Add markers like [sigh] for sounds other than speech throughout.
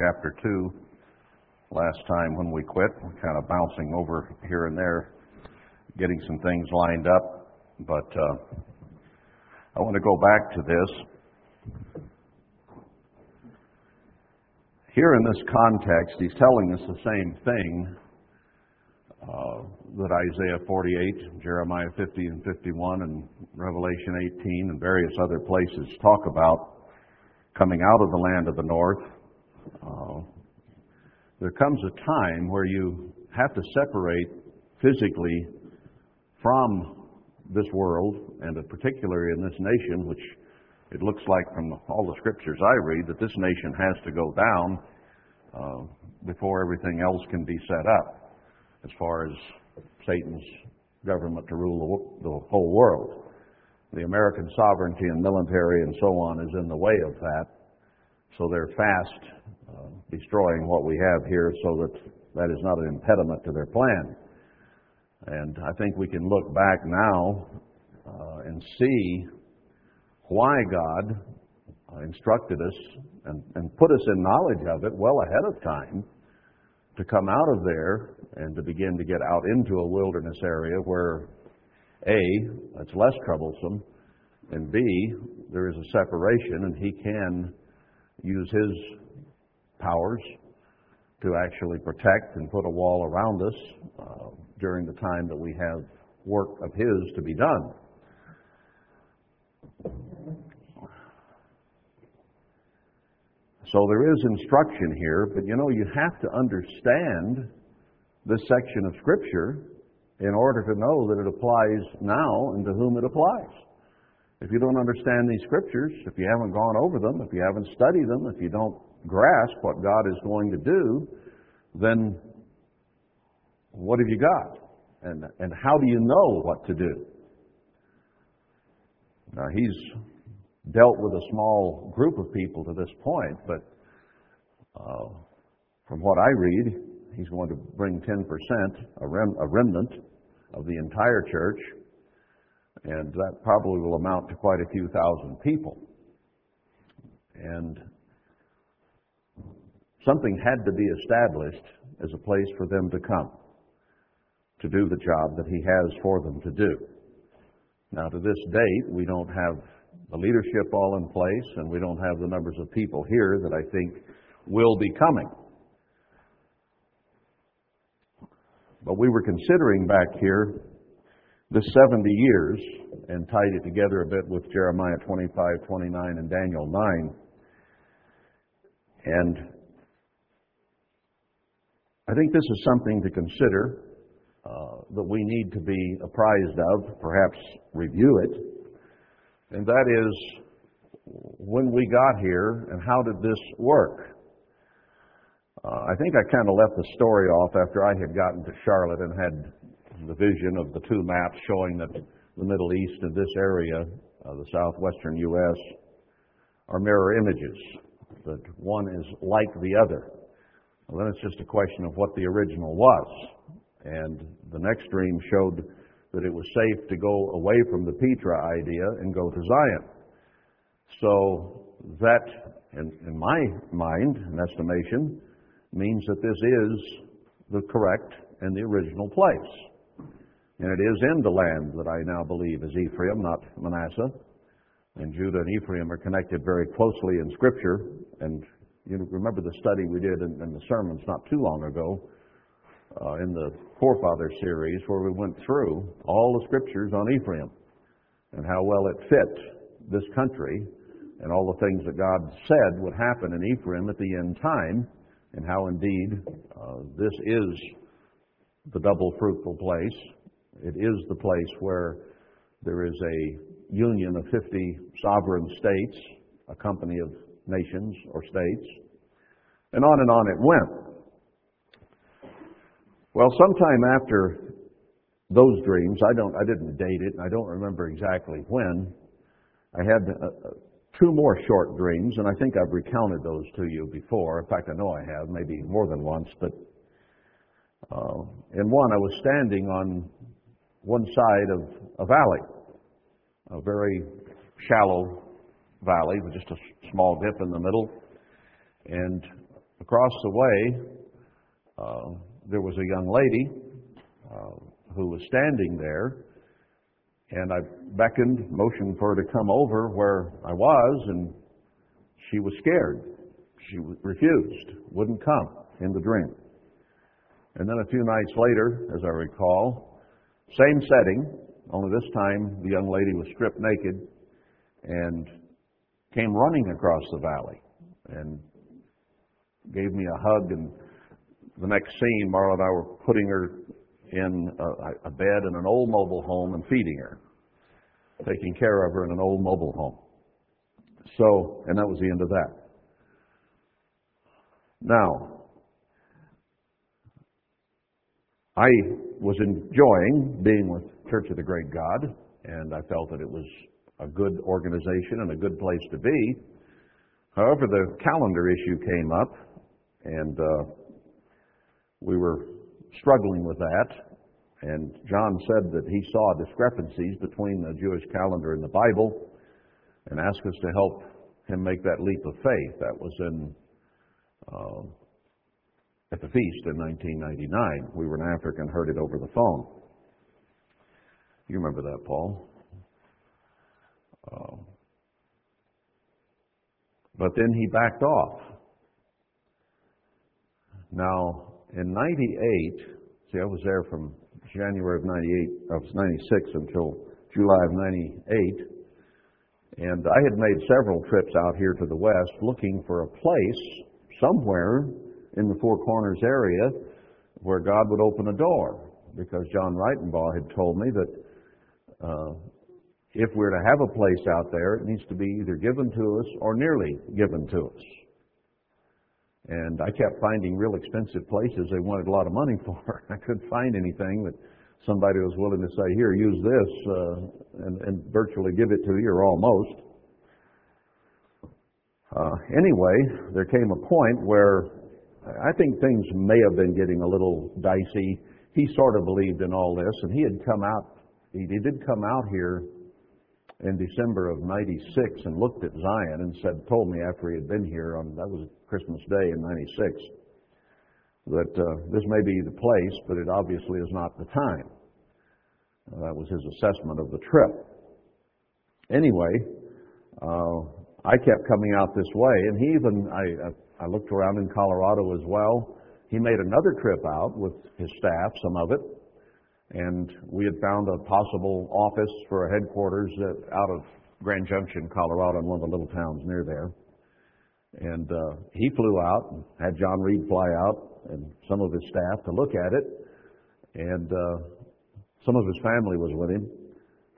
chapter 2 last time when we quit. We're kind of bouncing over here and there, getting some things lined up. But uh, I want to go back to this. Here in this context, he's telling us the same thing uh, that Isaiah 48, Jeremiah 50 and 51, and Revelation 18, and various other places talk about coming out of the land of the north. Uh, there comes a time where you have to separate physically from this world, and particularly in this nation, which it looks like from all the scriptures I read that this nation has to go down uh, before everything else can be set up, as far as Satan's government to rule the, the whole world. The American sovereignty and military and so on is in the way of that. So they're fast uh, destroying what we have here so that that is not an impediment to their plan. And I think we can look back now uh, and see why God uh, instructed us and, and put us in knowledge of it well ahead of time to come out of there and to begin to get out into a wilderness area where A, it's less troublesome, and B, there is a separation and he can use his powers to actually protect and put a wall around us uh, during the time that we have work of his to be done. So there is instruction here, but you know, you have to understand this section of Scripture in order to know that it applies now and to whom it applies. If you don't understand these Scriptures, if you haven't gone over them, if you haven't studied them, if you don't grasp what God is going to do, then what have you got? And, and how do you know what to do? Now, he's dealt with a small group of people to this point, but uh, from what I read, he's going to bring 10%, a, rem- a remnant of the entire church, and that probably will amount to quite a few thousand people. And something had to be established as a place for them to come to do the job that he has for them to do. Now, to this date, we don't have the leadership all in place, and we don't have the numbers of people here that I think will be coming. But we were considering back here the 70 years and tied it together a bit with Jeremiah 25, 29, and Daniel 9. And I think this is something to consider uh, that we need to be apprised of, perhaps review it and that is when we got here and how did this work? Uh, I think I kind of left the story off after I had gotten to Charlotte and had the vision of the two maps showing that the Middle East and this area, uh, the southwestern U.S., are mirror images, that one is like the other. Well, then it's just a question of what the original was. And the next dream showed that it was safe to go away from the Petra idea and go to Zion. So that, in, in my mind and estimation, means that this is the correct and the original place. And it is in the land that I now believe is Ephraim, not Manasseh. And Judah and Ephraim are connected very closely in Scripture. And you remember the study we did in, in the sermons not too long ago uh, in the Forefather series where we went through all the scriptures on Ephraim and how well it fit this country and all the things that God said would happen in Ephraim at the end time, and how indeed uh, this is the double fruitful place. It is the place where there is a union of 50 sovereign states, a company of nations or states, and on and on it went. Well, sometime after those dreams, I don't, I didn't date it, and I don't remember exactly when. I had uh, uh, two more short dreams, and I think I've recounted those to you before. In fact, I know I have, maybe more than once. But uh, in one, I was standing on one side of a valley, a very shallow valley with just a small dip in the middle, and across the way, uh, there was a young lady uh, who was standing there, and I beckoned, motioned for her to come over where I was, and she was scared. She refused, wouldn't come in the dream. And then a few nights later, as I recall, same setting, only this time the young lady was stripped naked and came running across the valley and gave me a hug. And the next scene, Marla and I were putting her in a, a bed in an old mobile home and feeding her, taking care of her in an old mobile home. So, and that was the end of that. Now, I was enjoying being with Church of the Great God, and I felt that it was a good organization and a good place to be. However, the calendar issue came up, and uh, we were struggling with that. And John said that he saw discrepancies between the Jewish calendar and the Bible, and asked us to help him make that leap of faith. That was in uh, at the feast in 1999. We were in Africa and heard it over the phone. You remember that, Paul? Uh, but then he backed off. Now, in 98, see, I was there from January of 98, of 96 until July of 98, and I had made several trips out here to the west looking for a place somewhere in the Four Corners area where God would open a door. Because John Ritenbaugh had told me that uh, if we're to have a place out there, it needs to be either given to us or nearly given to us. And I kept finding real expensive places they wanted a lot of money [laughs] for. I couldn't find anything that somebody was willing to say, here, use this, uh, and, and, virtually give it to you, or almost. Uh, anyway, there came a point where I think things may have been getting a little dicey. He sort of believed in all this, and he had come out, he, did come out here in December of 96 and looked at Zion and said, told me after he had been here on, that was Christmas Day in 96, that uh, this may be the place, but it obviously is not the time. Uh, that was his assessment of the trip. Anyway, uh, I kept coming out this way, and he even, I, I looked around in Colorado as well. He made another trip out with his staff, some of it, and we had found a possible office for a headquarters out of Grand Junction, Colorado, in one of the little towns near there. And uh, he flew out and had John Reed fly out and some of his staff to look at it. And uh, some of his family was with him.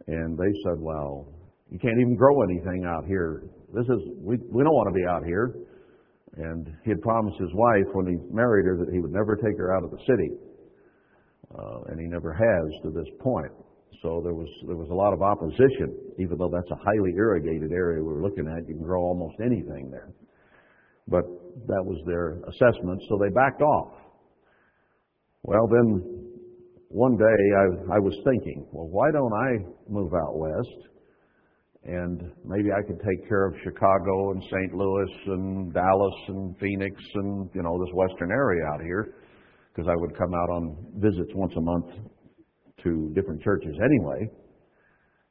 And they said, well, you can't even grow anything out here. This is, we, we don't want to be out here. And he had promised his wife when he married her that he would never take her out of the city uh, and he never has to this point. So there was there was a lot of opposition, even though that's a highly irrigated area we were looking at. You can grow almost anything there, but that was their assessment, so they backed off. Well, then one day I, I was thinking, well, why don't I move out west? And maybe I could take care of Chicago and St. Louis and Dallas and Phoenix and, you know, this western area out here because I would come out on visits once a month to different churches anyway.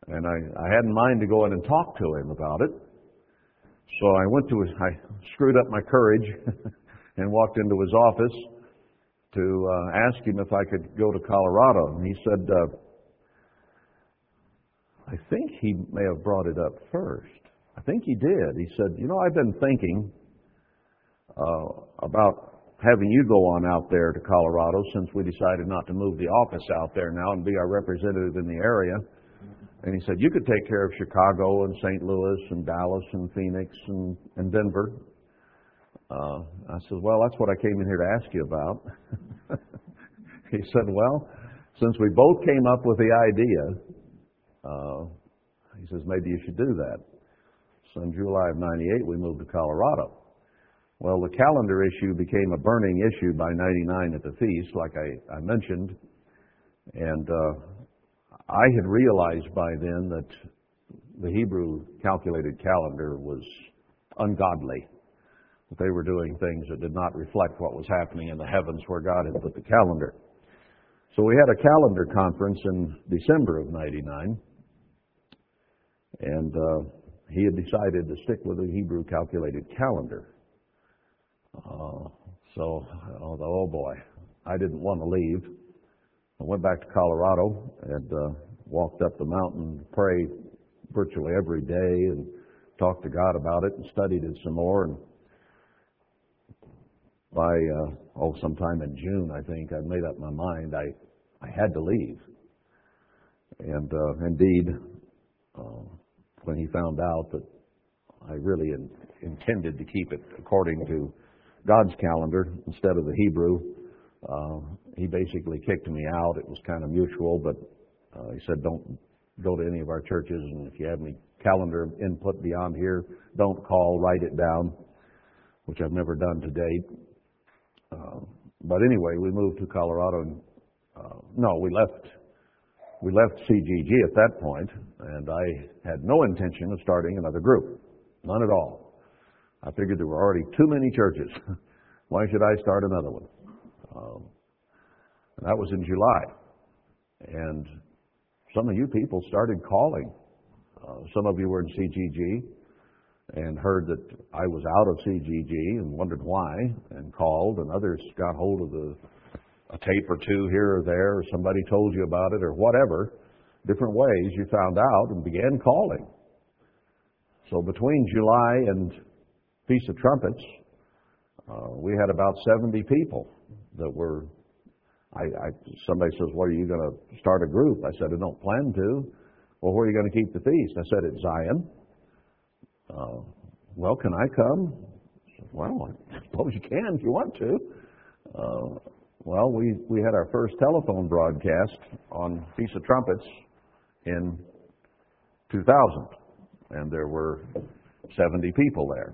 And I, I had in mind to go in and talk to him about it. So I went to his, I screwed up my courage [laughs] and walked into his office to uh, ask him if I could go to Colorado. And he said, uh, I think he may have brought it up first. I think he did. He said, You know, I've been thinking uh, about having you go on out there to Colorado since we decided not to move the office out there now and be our representative in the area. And he said, You could take care of Chicago and St. Louis and Dallas and Phoenix and, and Denver. Uh, I said, Well, that's what I came in here to ask you about. [laughs] he said, Well, since we both came up with the idea, uh, he says, Maybe you should do that. So in July of 98, we moved to Colorado. Well, the calendar issue became a burning issue by 99 at the feast, like I, I mentioned. And uh, I had realized by then that the Hebrew calculated calendar was ungodly. that they were doing things that did not reflect what was happening in the heavens where God had put the calendar. So we had a calendar conference in December of 99, and uh, he had decided to stick with the Hebrew calculated calendar. Uh, so, oh, oh boy, I didn't want to leave. I went back to Colorado and uh, walked up the mountain to pray virtually every day and talked to God about it and studied it some more. And by uh, oh, sometime in June, I think I'd made up my mind. I I had to leave, and uh, indeed, uh, when he found out that I really in, intended to keep it according to God's calendar instead of the Hebrew, uh, he basically kicked me out. It was kind of mutual, but uh, he said, "Don't go to any of our churches, and if you have any calendar input beyond here, don't call. Write it down." Which I've never done to date. Uh, but anyway, we moved to Colorado, and uh, no, we left. We left CGG at that point, and I had no intention of starting another group, none at all. I figured there were already too many churches. [laughs] Why should I start another one? Um, that was in July, and some of you people started calling. Uh, some of you were in CGG and heard that I was out of CGG and wondered why and called, and others got hold of the, a tape or two here or there, or somebody told you about it, or whatever. Different ways you found out and began calling. So between July and Feast of Trumpets, uh, we had about 70 people that were. I, I somebody says, "What are you going to start a group?" I said, "I don't plan to." Well, where are you going to keep the feast? I said, "At Zion." Uh, well, can I come? Well, [laughs] I suppose you can if you want to. Uh, well, we, we had our first telephone broadcast on Feast of Trumpets in 2000, and there were 70 people there,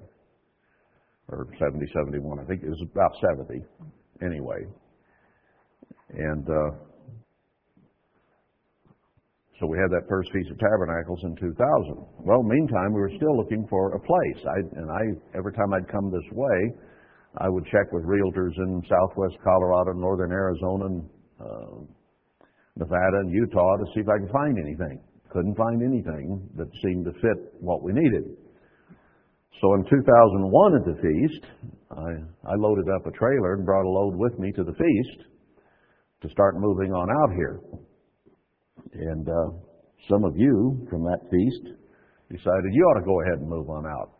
or 70, 71. I think it was about 70 anyway. And uh, so we had that first Feast of Tabernacles in 2000. Well, meantime, we were still looking for a place. I, and I, every time I'd come this way, I would check with realtors in southwest Colorado, northern Arizona, and uh, Nevada, and Utah to see if I could find anything. Couldn't find anything that seemed to fit what we needed. So in 2001 at the feast, I, I loaded up a trailer and brought a load with me to the feast to start moving on out here. And uh, some of you from that feast decided you ought to go ahead and move on out.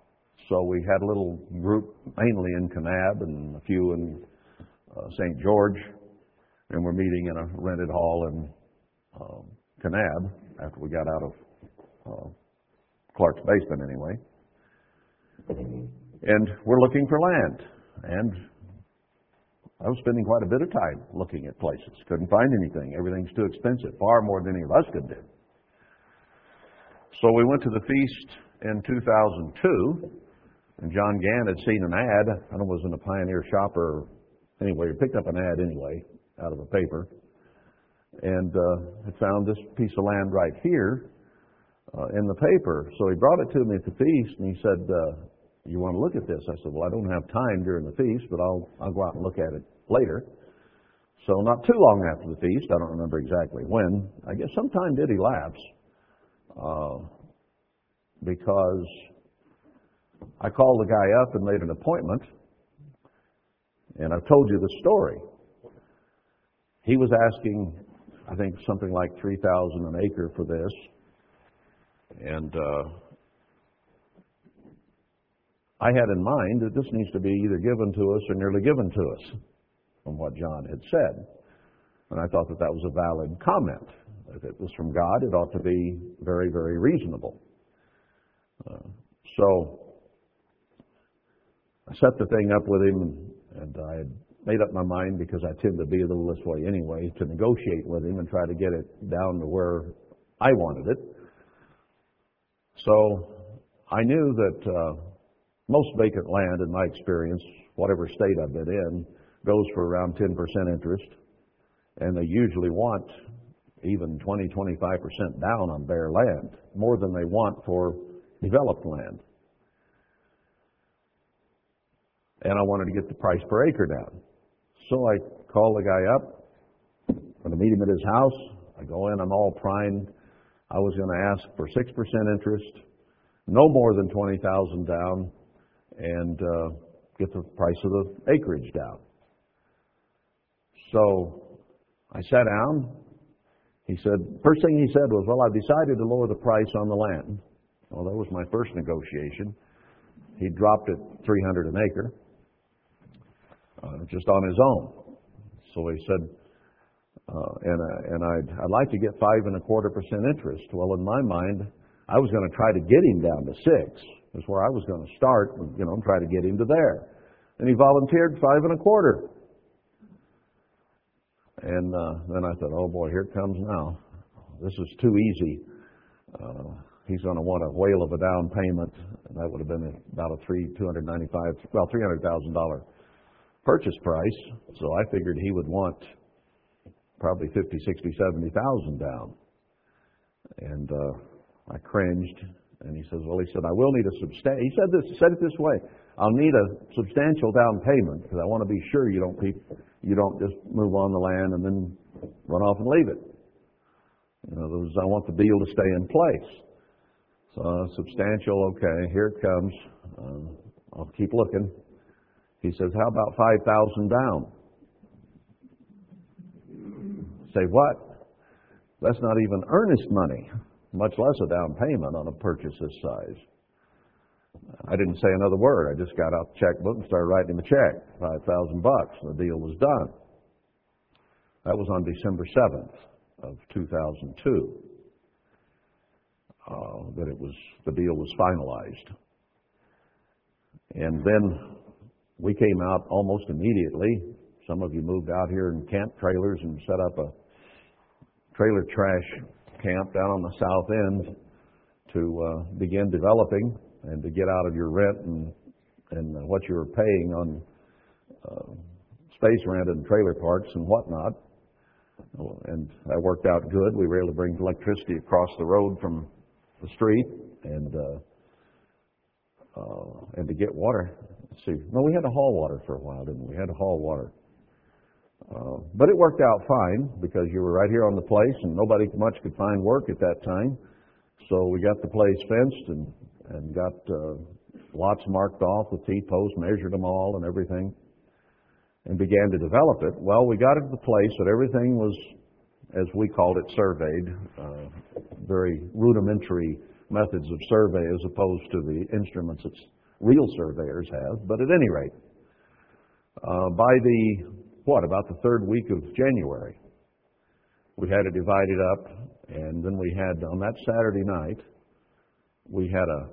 So we had a little group, mainly in Kanab and a few in uh, St. George, and we're meeting in a rented hall in uh, Kanab after we got out of uh, Clark's basement, anyway. And we're looking for land. And I was spending quite a bit of time looking at places. Couldn't find anything. Everything's too expensive, far more than any of us could do. So we went to the feast in 2002, and John Gann had seen an ad. I don't know, was in a Pioneer Shopper. Anyway, he picked up an ad anyway out of a paper, and uh, had found this piece of land right here uh, in the paper. So he brought it to me at the feast, and he said, uh, you want to look at this? I said, well, I don't have time during the feast, but I'll, I'll go out and look at it later. So not too long after the feast, I don't remember exactly when, I guess sometime did elapse, uh, because I called the guy up and made an appointment, and I've told you the story. He was asking, I think, something like 3000 an acre for this, and uh, I had in mind that this needs to be either given to us or nearly given to us, from what John had said. And I thought that that was a valid comment. If it was from God, it ought to be very, very reasonable. Uh, so I set the thing up with him, and, I had made up my mind because I tend to be a little this way anyway, to negotiate with him and try to get it down to where I wanted it. So I knew that uh, most vacant land, in my experience, whatever state I've been in, goes for around 10% interest, and they usually want even 20, 25% down on bare land, more than they want for developed land. And I wanted to get the price per acre down. So I called the guy up. I'm going to meet him at his house. I go in, I'm all primed. I was going to ask for 6% interest, no more than 20000 down, and uh, get the price of the acreage down. So I sat down. He said, first thing he said was, well, I've decided to lower the price on the land. Well, that was my first negotiation. He dropped it 300 an acre, uh, just on his own. So he said, uh, and uh, and I'd I'd like to get five and a quarter percent interest. Well, in my mind, I was going to try to get him down to six. That's where I was going to start, you know, and try to get him to there. And he volunteered five and a quarter. And uh, then I thought, oh boy, here it comes now. This is too easy. Uh, he's going to want a whale of a down payment. And that would have been about a three, two hundred ninety-five, well, three hundred thousand dollar purchase price. So I figured he would want probably fifty, sixty, seventy thousand down. And uh, I cringed. And he says, well, he said, I will need a substantial, he said this, said it this way, I'll need a substantial down payment because I want to be sure you don't keep, you don't just move on the land and then run off and leave it. In other words, I want the deal to stay in place. So uh, substantial, okay, here it comes. Uh, I'll keep looking. He says, how about 5,000 down? Say, what? That's not even earnest money much less a down payment on a purchase this size. I didn't say another word. I just got out the checkbook and started writing him a check, five thousand bucks. The deal was done. That was on December seventh of two thousand two. Uh, that it was the deal was finalized, and then we came out almost immediately. Some of you moved out here in camp trailers and set up a trailer trash camp down on the south end to uh, begin developing and to get out of your rent and and uh, what you were paying on uh, space rent and trailer parks and whatnot. And that worked out good. We were able to bring electricity across the road from the street and uh, uh, and to get water. See, no, we had to haul water for a while, didn't we? We had to haul water. Uh, but it worked out fine because you were right here on the place and nobody much could find work at that time. So we got the place fenced and, and got uh, lots marked off with T-posts, measured them all and everything, and began to develop it. Well, we got it to the place that everything was, as we called it, surveyed, uh, very rudimentary methods of survey as opposed to the instruments real surveyors have. But at any rate, uh, by the what, about the third week of January. We had it divided up, and then we had, on that Saturday night, we had a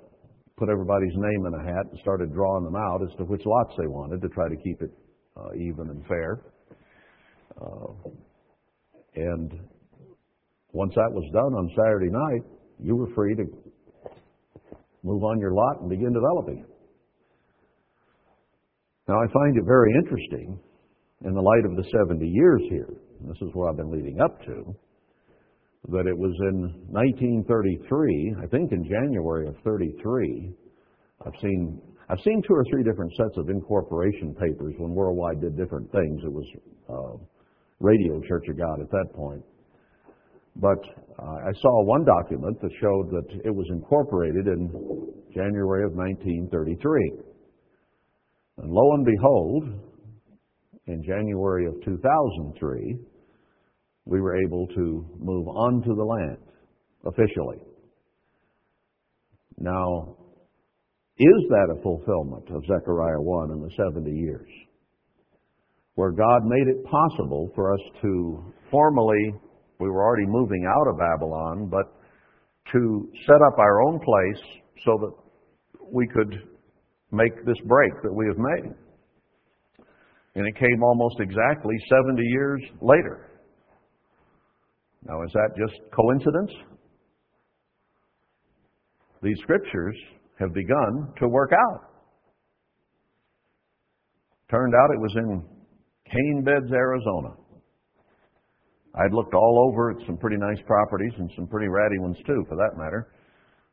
put everybody's name in a hat and started drawing them out as to which lots they wanted to try to keep it uh, even and fair. Uh, and once that was done on Saturday night, you were free to move on your lot and begin developing. Now, I find it very interesting in the light of the 70 years here, this is what I've been leading up to, that it was in 1933, I think in January of 33, I've seen I've seen two or three different sets of incorporation papers when Worldwide did different things. It was uh, Radio Church of God at that point. But uh, I saw one document that showed that it was incorporated in January of 1933. And lo and behold, in January of 2003, we were able to move onto the land officially. Now, is that a fulfillment of Zechariah 1 in the 70 years? Where God made it possible for us to formally, we were already moving out of Babylon, but to set up our own place so that we could make this break that we have made. And it came almost exactly 70 years later. Now, is that just coincidence? These scriptures have begun to work out. Turned out it was in Cane Beds, Arizona. I'd looked all over at some pretty nice properties and some pretty ratty ones too, for that matter.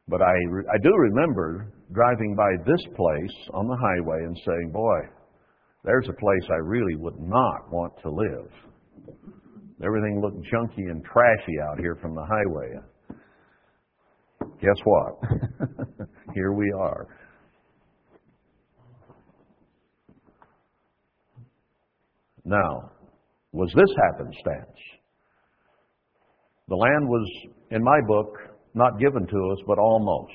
But I, I do remember driving by this place on the highway and saying, boy, There's a place I really would not want to live. Everything looked junky and trashy out here from the highway. Guess what? [laughs] here we are. Now, was this happenstance? The land was, in my book, not given to us, but almost.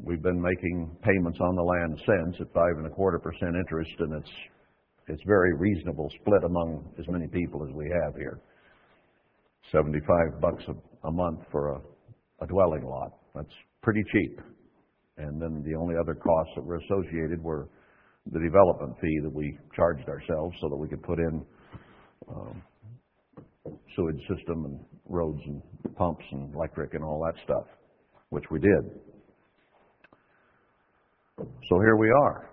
We've been making payments on the land since at five and a quarter percent interest, and it's it's very reasonable split among as many people as we have here. Seventy-five bucks a, a month for a, a dwelling lot. That's pretty cheap. And then the only other costs that were associated were the development fee that we charged ourselves so that we could put in um, sewage system and roads and pumps and electric and all that stuff, which we did. So here we are.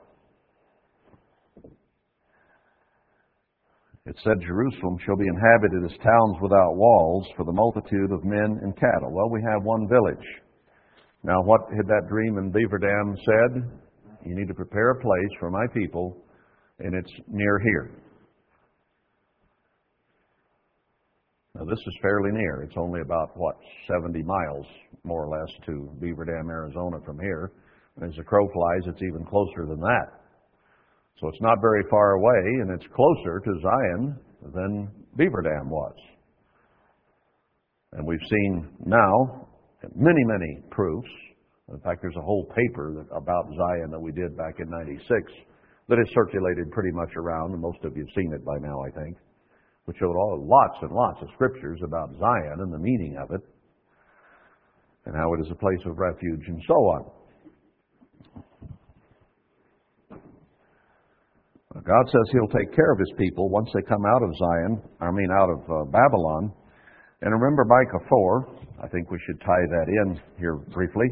It said, Jerusalem shall be inhabited as towns without walls for the multitude of men and cattle. Well, we have one village. Now, what had that dream in Beaver Dam said? You need to prepare a place for my people, and it's near here. Now, this is fairly near. It's only about, what, 70 miles, more or less, to Beaver Dam, Arizona from here. And as the crow flies, it's even closer than that. So it's not very far away, and it's closer to Zion than Beaver Dam was. And we've seen now many, many proofs. In fact, there's a whole paper about Zion that we did back in 96 that is circulated pretty much around, and most of you have seen it by now, I think which showed all lots and lots of scriptures about Zion and the meaning of it, and how it is a place of refuge and so on. God says He'll take care of His people once they come out of Zion, I mean out of uh, Babylon. And remember Micah 4, I think we should tie that in here briefly.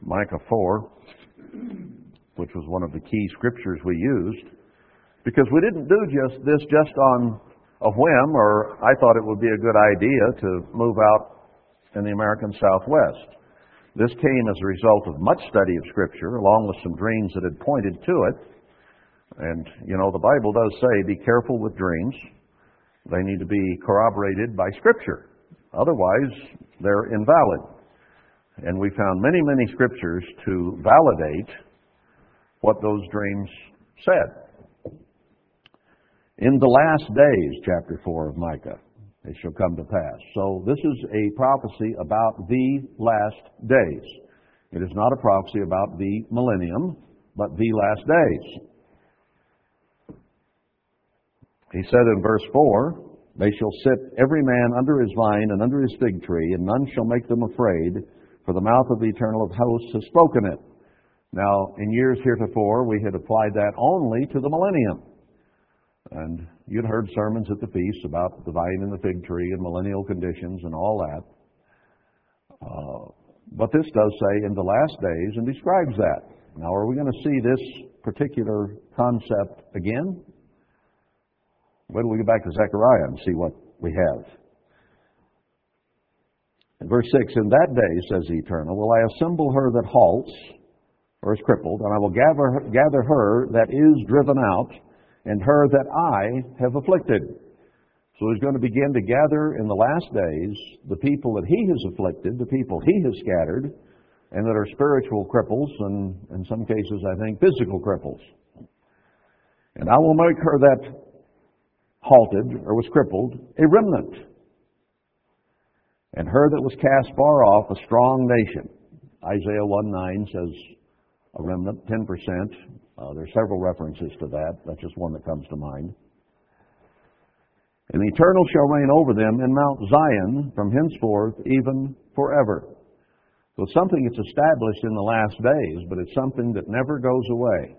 Micah 4, which was one of the key scriptures we used, because we didn't do just this just on a whim, or I thought it would be a good idea to move out in the American Southwest. This came as a result of much study of Scripture, along with some dreams that had pointed to it. And, you know, the Bible does say, be careful with dreams. They need to be corroborated by Scripture. Otherwise, they're invalid. And we found many, many Scriptures to validate what those dreams said. In the last days, chapter 4 of Micah, it shall come to pass. So this is a prophecy about the last days. It is not a prophecy about the millennium, but the last days. He said in verse 4, They shall sit every man under his vine and under his fig tree, and none shall make them afraid, for the mouth of the eternal of hosts has spoken it. Now, in years heretofore, we had applied that only to the millennium. And you'd heard sermons at the feast about the vine and the fig tree and millennial conditions and all that. Uh, but this does say in the last days and describes that. Now, are we going to see this particular concept again? Wait till we get back to Zechariah and see what we have. In verse 6, In that day, says the Eternal, will I assemble her that halts or is crippled, and I will gather, gather her that is driven out and her that I have afflicted. So he's going to begin to gather in the last days the people that he has afflicted, the people he has scattered, and that are spiritual cripples, and in some cases, I think, physical cripples. And I will make her that halted or was crippled a remnant, and her that was cast far off a strong nation. Isaiah 1 9 says a remnant, 10%. Uh, there's several references to that. That's just one that comes to mind. And the eternal shall reign over them in Mount Zion from henceforth even forever. So it's something that's established in the last days, but it's something that never goes away.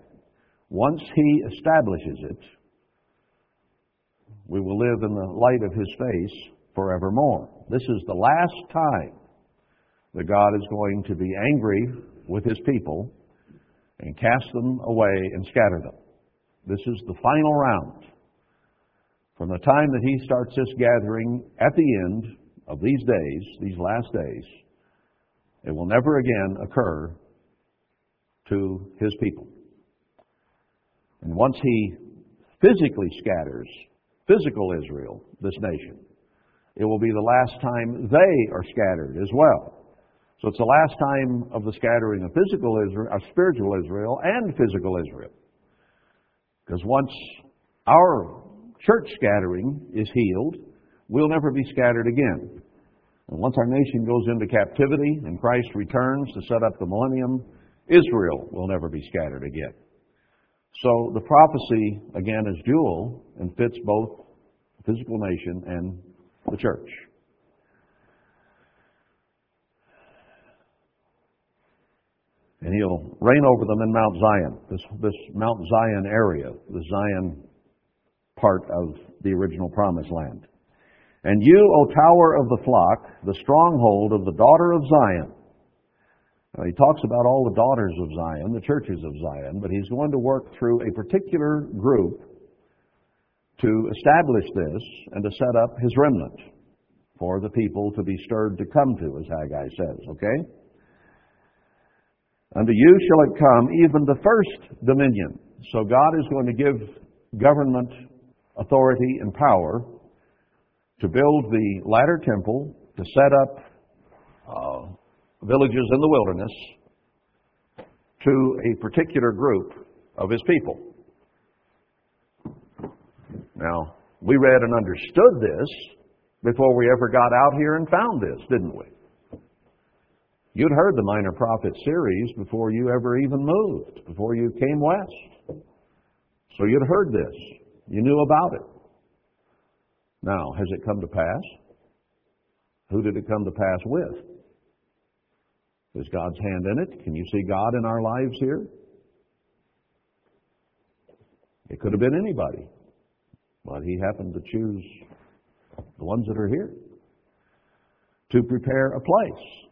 Once He establishes it, we will live in the light of His face forevermore. This is the last time that God is going to be angry with His people and cast them away and scatter them. This is the final round. From the time that he starts this gathering at the end of these days, these last days, it will never again occur to his people. And once he physically scatters physical Israel, this nation, it will be the last time they are scattered as well. So it's the last time of the scattering of physical Israel, of spiritual Israel, and physical Israel. Because once our church scattering is healed, we'll never be scattered again. And once our nation goes into captivity and Christ returns to set up the millennium, Israel will never be scattered again. So the prophecy, again, is dual and fits both the physical nation and the church. And he'll reign over them in Mount Zion, this, this Mount Zion area, the Zion part of the original promised land. And you, O tower of the flock, the stronghold of the daughter of Zion. Now, he talks about all the daughters of Zion, the churches of Zion, but he's going to work through a particular group to establish this and to set up his remnant for the people to be stirred to come to, as Haggai says, okay? Unto you shall it come, even the first dominion. So God is going to give government authority and power to build the latter temple, to set up uh, villages in the wilderness to a particular group of his people. Now, we read and understood this before we ever got out here and found this, didn't we? You'd heard the Minor Prophet series before you ever even moved, before you came west. So you'd heard this. You knew about it. Now, has it come to pass? Who did it come to pass with? Is God's hand in it? Can you see God in our lives here? It could have been anybody, but He happened to choose the ones that are here to prepare a place.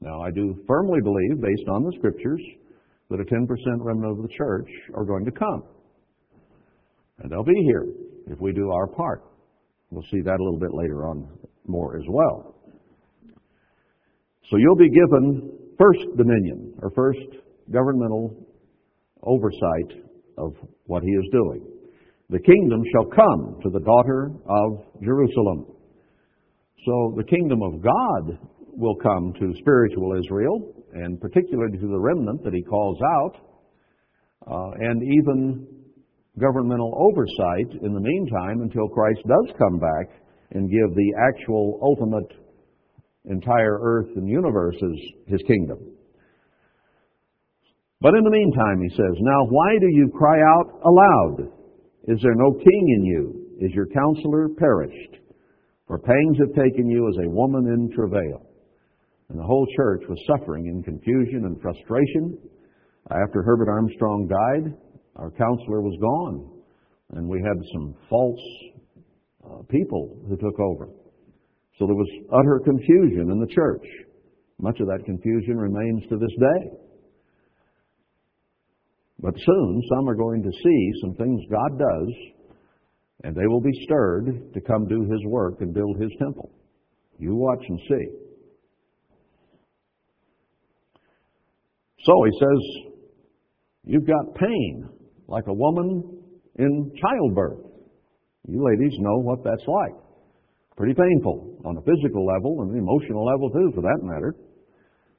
Now, I do firmly believe, based on the Scriptures, that a 10% remnant of the church are going to come. And they'll be here if we do our part. We'll see that a little bit later on more as well. So you'll be given first dominion, or first governmental oversight of what he is doing. The kingdom shall come to the daughter of Jerusalem. So the kingdom of God will come to spiritual Israel, and particularly to the remnant that he calls out, uh, and even governmental oversight in the meantime until Christ does come back and give the actual ultimate entire earth and universe as his kingdom. But in the meantime, he says, Now why do you cry out aloud? Is there no king in you? Is your counselor perished? For pangs have taken you as a woman in travail. And the whole church was suffering in confusion and frustration. After Herbert Armstrong died, our counselor was gone, and we had some false uh, people who took over. So there was utter confusion in the church. Much of that confusion remains to this day. But soon, some are going to see some things God does, and they will be stirred to come do His work and build His temple. You watch and see. So he says, You've got pain like a woman in childbirth. You ladies know what that's like. Pretty painful on a physical level and an emotional level too, for that matter.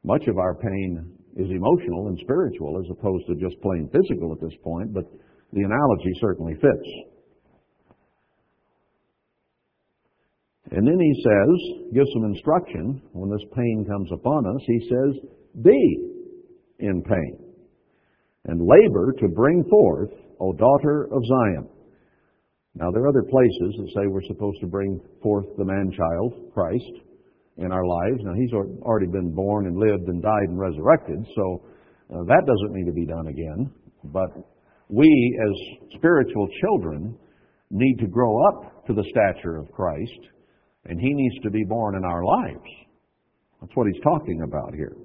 Much of our pain is emotional and spiritual as opposed to just plain physical at this point, but the analogy certainly fits. And then he says, gives some instruction when this pain comes upon us. He says, Be in pain and labor to bring forth, O daughter of Zion. Now, there are other places that say we're supposed to bring forth the man child, Christ, in our lives. Now, he's already been born and lived and died and resurrected, so uh, that doesn't need to be done again. But we, as spiritual children, need to grow up to the stature of Christ, and he needs to be born in our lives. That's what he's talking about here.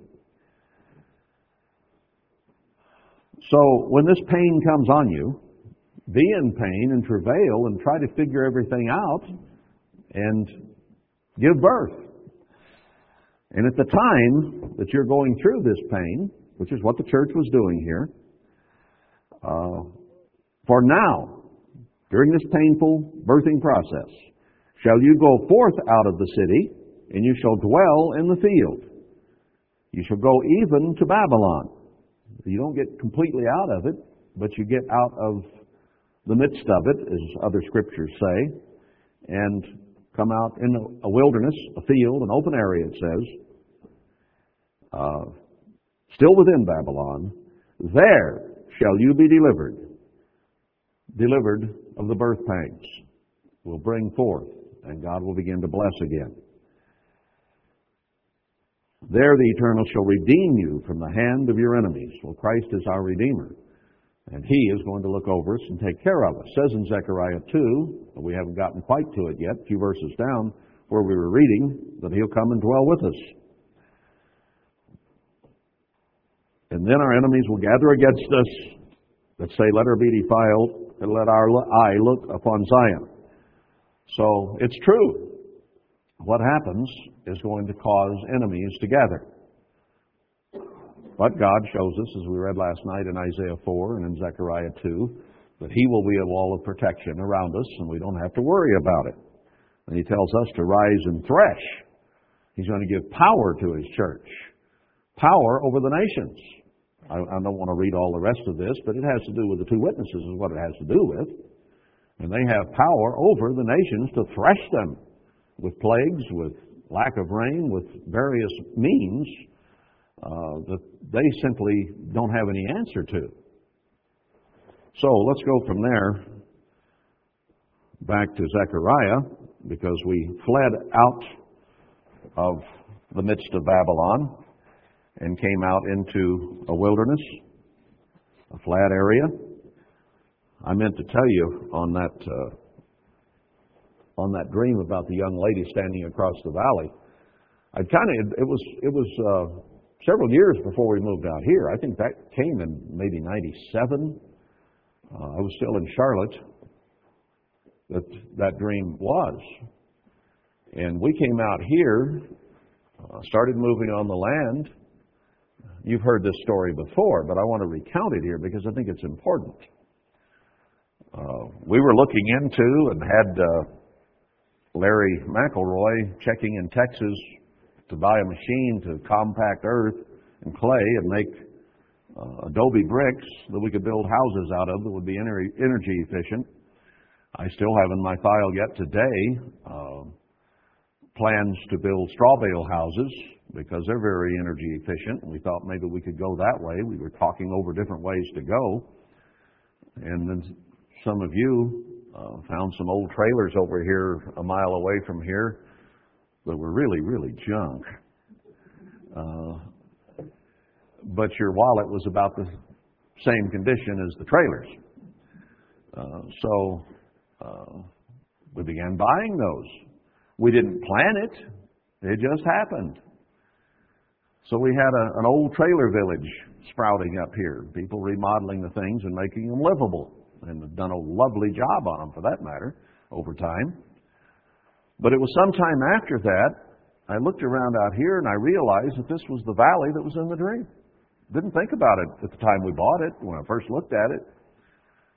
So when this pain comes on you, be in pain and travail and try to figure everything out and give birth. And at the time that you're going through this pain, which is what the church was doing here, uh, For now, during this painful birthing process, shall you go forth out of the city, and you shall dwell in the field. You shall go even to Babylon. You don't get completely out of it, but you get out of the midst of it, as other scriptures say, and come out in a wilderness, a field, an open area, it says, uh, still within Babylon. There shall you be delivered, delivered of the birth pangs. Will bring forth, and God will begin to bless again. There the Eternal shall redeem you from the hand of your enemies. Well, Christ is our Redeemer. And He is going to look over us and take care of us. Says in Zechariah 2, we haven't gotten quite to it yet, a few verses down where we were reading, that He'll come and dwell with us. And then our enemies will gather against us that say, Let her be defiled, and let our eye look upon Zion. So it's true. What happens is going to cause enemies to gather. But God shows us, as we read last night in Isaiah 4 and in Zechariah 2, that He will be a wall of protection around us, and we don't have to worry about it. And He tells us to rise and thresh. He's going to give power to His church, power over the nations. I, I don't want to read all the rest of this, but it has to do with the two witnesses, is what it has to do with. And they have power over the nations to thresh them with plagues, with lack of rain, with various means uh, that they simply don't have any answer to. So let's go from there back to Zechariah because we fled out of the midst of Babylon and came out into a wilderness, a flat area. I meant to tell you on that uh, on that dream about the young lady standing across the valley. I kind of it was it was uh, several years before we moved out here. I think that came in maybe '97. Uh, I was still in Charlotte. That that dream was, and we came out here, uh, started moving on the land. You've heard this story before, but I want to recount it here because I think it's important. Uh, we were looking into and had uh, Larry McElroy checking in Texas to buy a machine to compact earth and clay and make uh, adobe bricks that we could build houses out of that would be energy efficient. I still have in my file yet today uh, plans to build straw bale houses because they're very energy efficient. We thought maybe we could go that way. We were talking over different ways to go. And then some of you uh, found some old trailers over here a mile away from here that were really, really junk. Uh, but your wallet was about the same condition as the trailers. Uh, so uh, we began buying those. We didn't plan it, it just happened. So we had a, an old trailer village sprouting up here, people remodeling the things and making them livable and have done a lovely job on them for that matter over time. But it was sometime after that, I looked around out here and I realized that this was the valley that was in the dream. Didn't think about it at the time we bought it, when I first looked at it.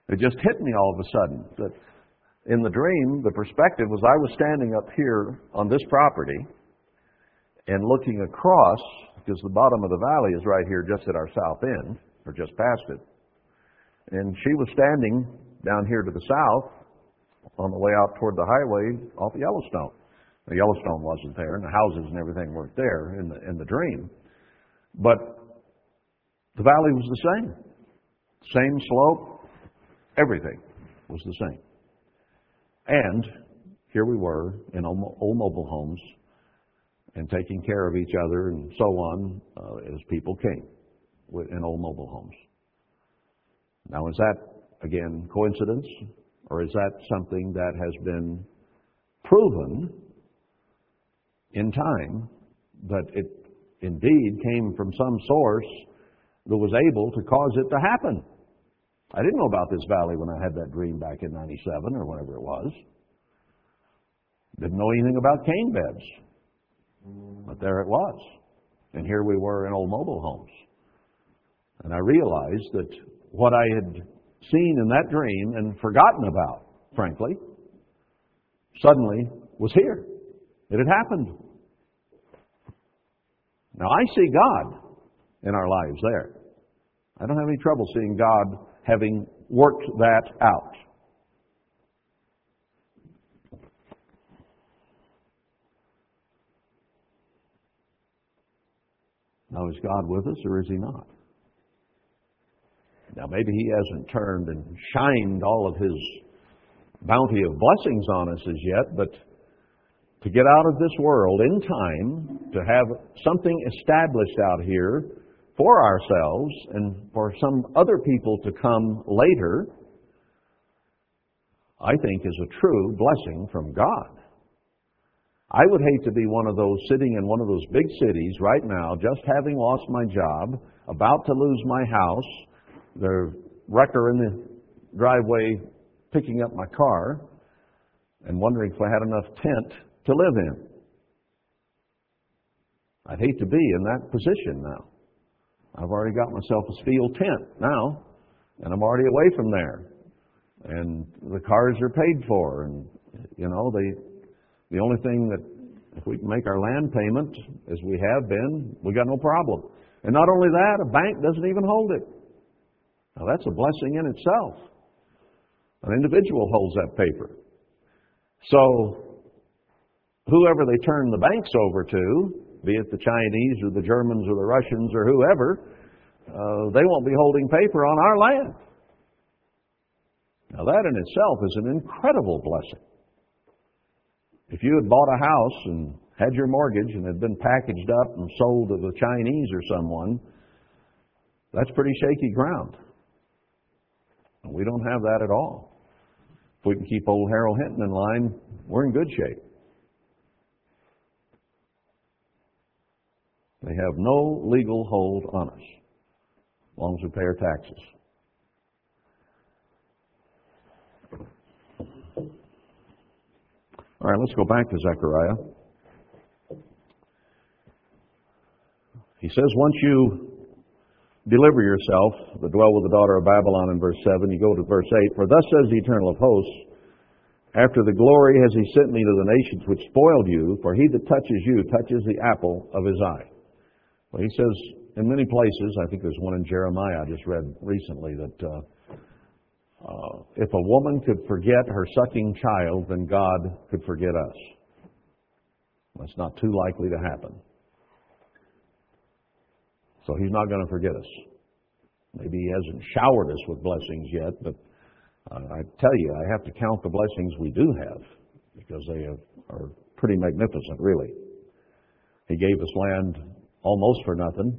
It just hit me all of a sudden that in the dream, the perspective was I was standing up here on this property and looking across, because the bottom of the valley is right here just at our south end, or just past it. And she was standing down here to the south on the way out toward the highway off of Yellowstone. The Yellowstone wasn't there, and the houses and everything weren't there in the in the dream. But the valley was the same. Same slope, everything was the same. And here we were in old mobile homes and taking care of each other and so on uh, as people came in old mobile homes. Now, is that, again, coincidence? Or is that something that has been proven in time that it indeed came from some source that was able to cause it to happen? I didn't know about this valley when I had that dream back in 97 or whenever it was. Didn't know anything about cane beds. But there it was. And here we were in old mobile homes. And I realized that what I had seen in that dream and forgotten about, frankly, suddenly was here. It had happened. Now, I see God in our lives there. I don't have any trouble seeing God having worked that out. Now, is God with us or is He not? Now, maybe He hasn't turned and shined all of His bounty of blessings on us as yet, but to get out of this world in time, to have something established out here for ourselves and for some other people to come later, I think is a true blessing from God. I would hate to be one of those sitting in one of those big cities right now, just having lost my job, about to lose my house, the wrecker in the driveway picking up my car, and wondering if I had enough tent to live in. I'd hate to be in that position now. I've already got myself a steel tent now, and I'm already away from there. And the cars are paid for, and you know, the the only thing that if we can make our land payment as we have been, we got no problem. And not only that, a bank doesn't even hold it. Now that's a blessing in itself. An individual holds that paper. So whoever they turn the banks over to, be it the Chinese or the Germans or the Russians or whoever, uh, they won't be holding paper on our land. Now that in itself is an incredible blessing. If you had bought a house and had your mortgage and had been packaged up and sold to the Chinese or someone, that's pretty shaky ground. We don't have that at all. If we can keep old Harold Hinton in line, we're in good shape. They have no legal hold on us as long as we pay our taxes. All right, let's go back to Zechariah. He says, once you deliver yourself, but dwell with the daughter of Babylon in verse 7, you go to verse 8, For thus says the Eternal of hosts, after the glory has he sent me to the nations which spoiled you, for he that touches you touches the apple of his eye. Well, he says in many places, I think there's one in Jeremiah I just read recently, that uh, uh, if a woman could forget her sucking child, then God could forget us. That's not too likely to happen. So he's not going to forget us. Maybe he hasn't showered us with blessings yet, but uh, I tell you, I have to count the blessings we do have because they have, are pretty magnificent, really. He gave us land almost for nothing.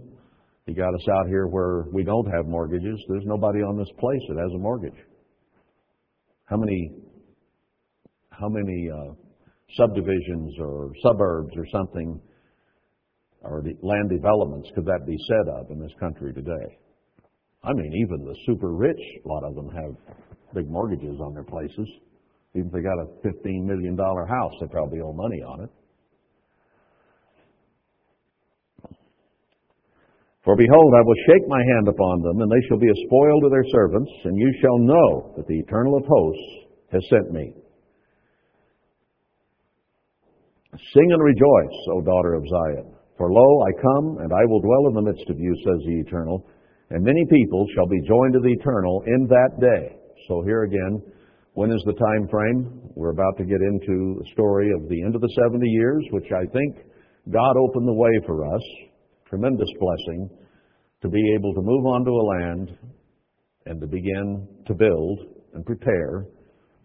He got us out here where we don't have mortgages. There's nobody on this place that has a mortgage. How many, how many uh, subdivisions or suburbs or something or the land developments could that be said of in this country today? I mean, even the super rich, a lot of them have big mortgages on their places. Even if they got a $15 million house, they probably owe money on it. For behold, I will shake my hand upon them, and they shall be a spoil to their servants, and you shall know that the Eternal of hosts has sent me. Sing and rejoice, O daughter of Zion. For lo, I come, and I will dwell in the midst of you, says the Eternal, and many people shall be joined to the Eternal in that day. So here again, when is the time frame? We're about to get into the story of the end of the 70 years, which I think God opened the way for us tremendous blessing to be able to move onto a land and to begin to build and prepare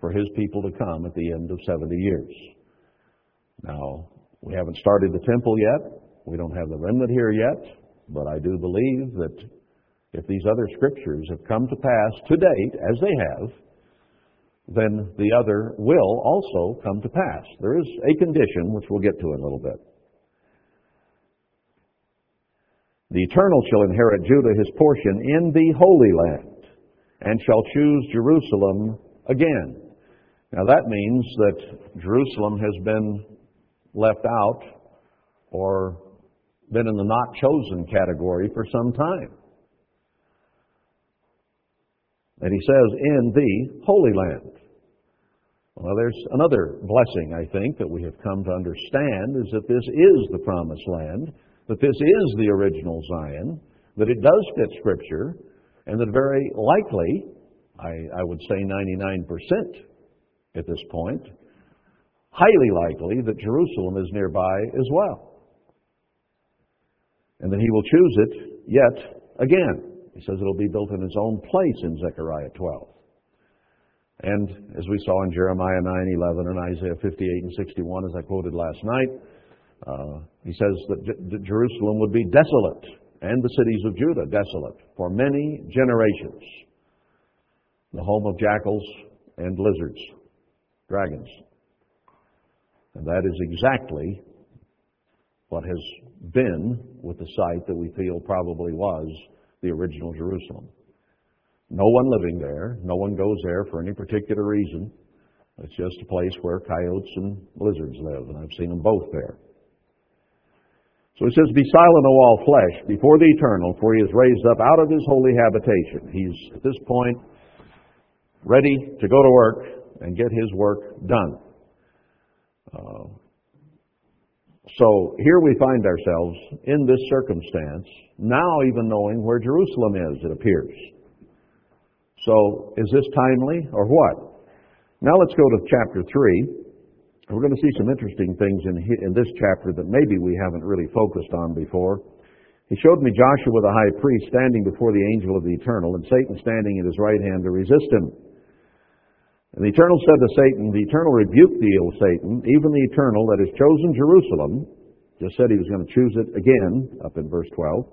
for His people to come at the end of 70 years. Now, we haven't started the temple yet. We don't have the remnant here yet. But I do believe that if these other scriptures have come to pass to date, as they have, then the other will also come to pass. There is a condition, which we'll get to in a little bit. The Eternal shall inherit Judah his portion in the Holy Land, and shall choose Jerusalem again. Now that means that Jerusalem has been left out or been in the not chosen category for some time. And he says, in the Holy Land. Well, there's another blessing, I think, that we have come to understand is that this is the promised land, that this is the original Zion, that it does fit Scripture, and that very likely, I, I would say 99% at this point, highly likely that Jerusalem is nearby as well. And that he will choose it yet again. He says it'll be built in his own place in Zechariah 12. And as we saw in Jeremiah 9, 11, and Isaiah 58 and 61, as I quoted last night, uh, he says that J- Jerusalem would be desolate and the cities of Judah desolate for many generations. The home of jackals and lizards, dragons. And that is exactly what has been with the site that we feel probably was the original Jerusalem. No one living there. No one goes there for any particular reason. It's just a place where coyotes and lizards live, and I've seen them both there. So he says, Be silent, O all flesh, before the eternal, for he is raised up out of his holy habitation. He's, at this point, ready to go to work and get his work done. Uh, so here we find ourselves in this circumstance, now even knowing where Jerusalem is, it appears. So is this timely or what? Now let's go to chapter 3. We're going to see some interesting things in, in this chapter that maybe we haven't really focused on before. He showed me Joshua the high priest standing before the angel of the eternal, and Satan standing at his right hand to resist him. And the eternal said to Satan, The eternal rebuked thee, O Satan, even the eternal that has chosen Jerusalem, just said he was going to choose it again, up in verse 12,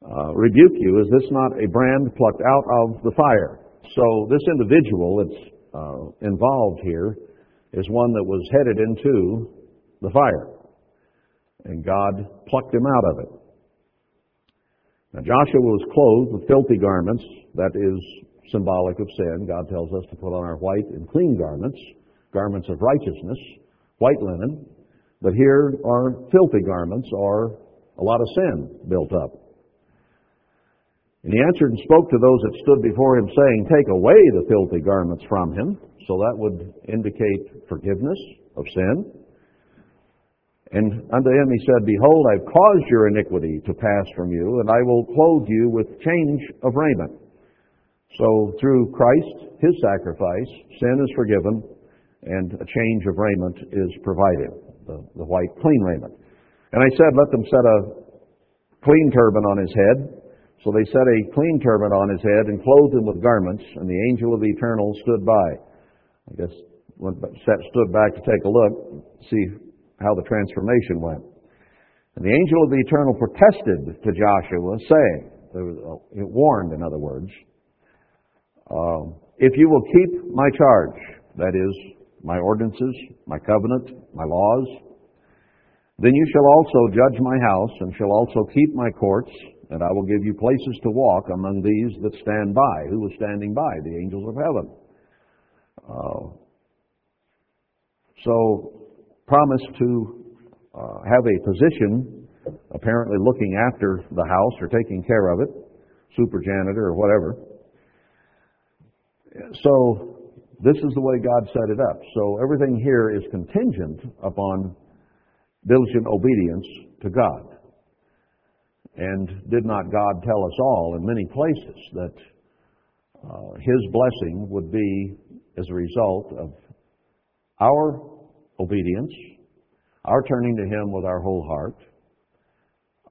uh, rebuke you. Is this not a brand plucked out of the fire? So this individual that's uh, involved here is one that was headed into the fire. And God plucked him out of it. Now Joshua was clothed with filthy garments. That is symbolic of sin. God tells us to put on our white and clean garments, garments of righteousness, white linen. But here are filthy garments or a lot of sin built up. And he answered and spoke to those that stood before him, saying, Take away the filthy garments from him. So that would indicate forgiveness of sin. And unto him he said, Behold, I've caused your iniquity to pass from you, and I will clothe you with change of raiment. So through Christ, his sacrifice, sin is forgiven, and a change of raiment is provided, the, the white, clean raiment. And I said, Let them set a clean turban on his head. So they set a clean turban on his head and clothed him with garments, and the angel of the eternal stood by. I guess went, stood back to take a look, see how the transformation went. And the angel of the eternal protested to Joshua, saying, uh, it warned, in other words, uh, if you will keep my charge, that is, my ordinances, my covenant, my laws, then you shall also judge my house, and shall also keep my courts, and I will give you places to walk among these that stand by. Who was standing by? The angels of heaven. Uh, so, promised to uh, have a position, apparently looking after the house or taking care of it, super janitor or whatever. So, this is the way God set it up. So, everything here is contingent upon diligent obedience to God. And did not God tell us all in many places that uh, His blessing would be as a result of our obedience, our turning to Him with our whole heart,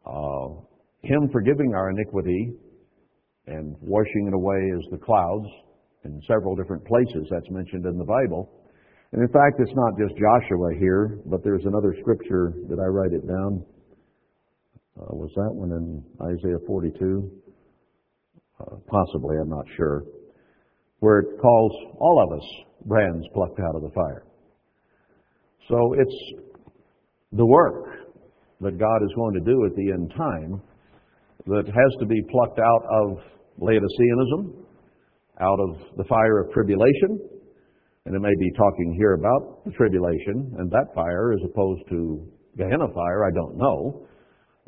uh, Him forgiving our iniquity and washing it away as the clouds in several different places that's mentioned in the Bible. And in fact, it's not just Joshua here, but there's another scripture. that I write it down? Uh, was that one in Isaiah 42? Uh, possibly, I'm not sure where it calls all of us brands plucked out of the fire. So it's the work that God is going to do at the end time that has to be plucked out of Laodiceanism, out of the fire of tribulation, and it may be talking here about the tribulation and that fire as opposed to Gehenna fire, I don't know.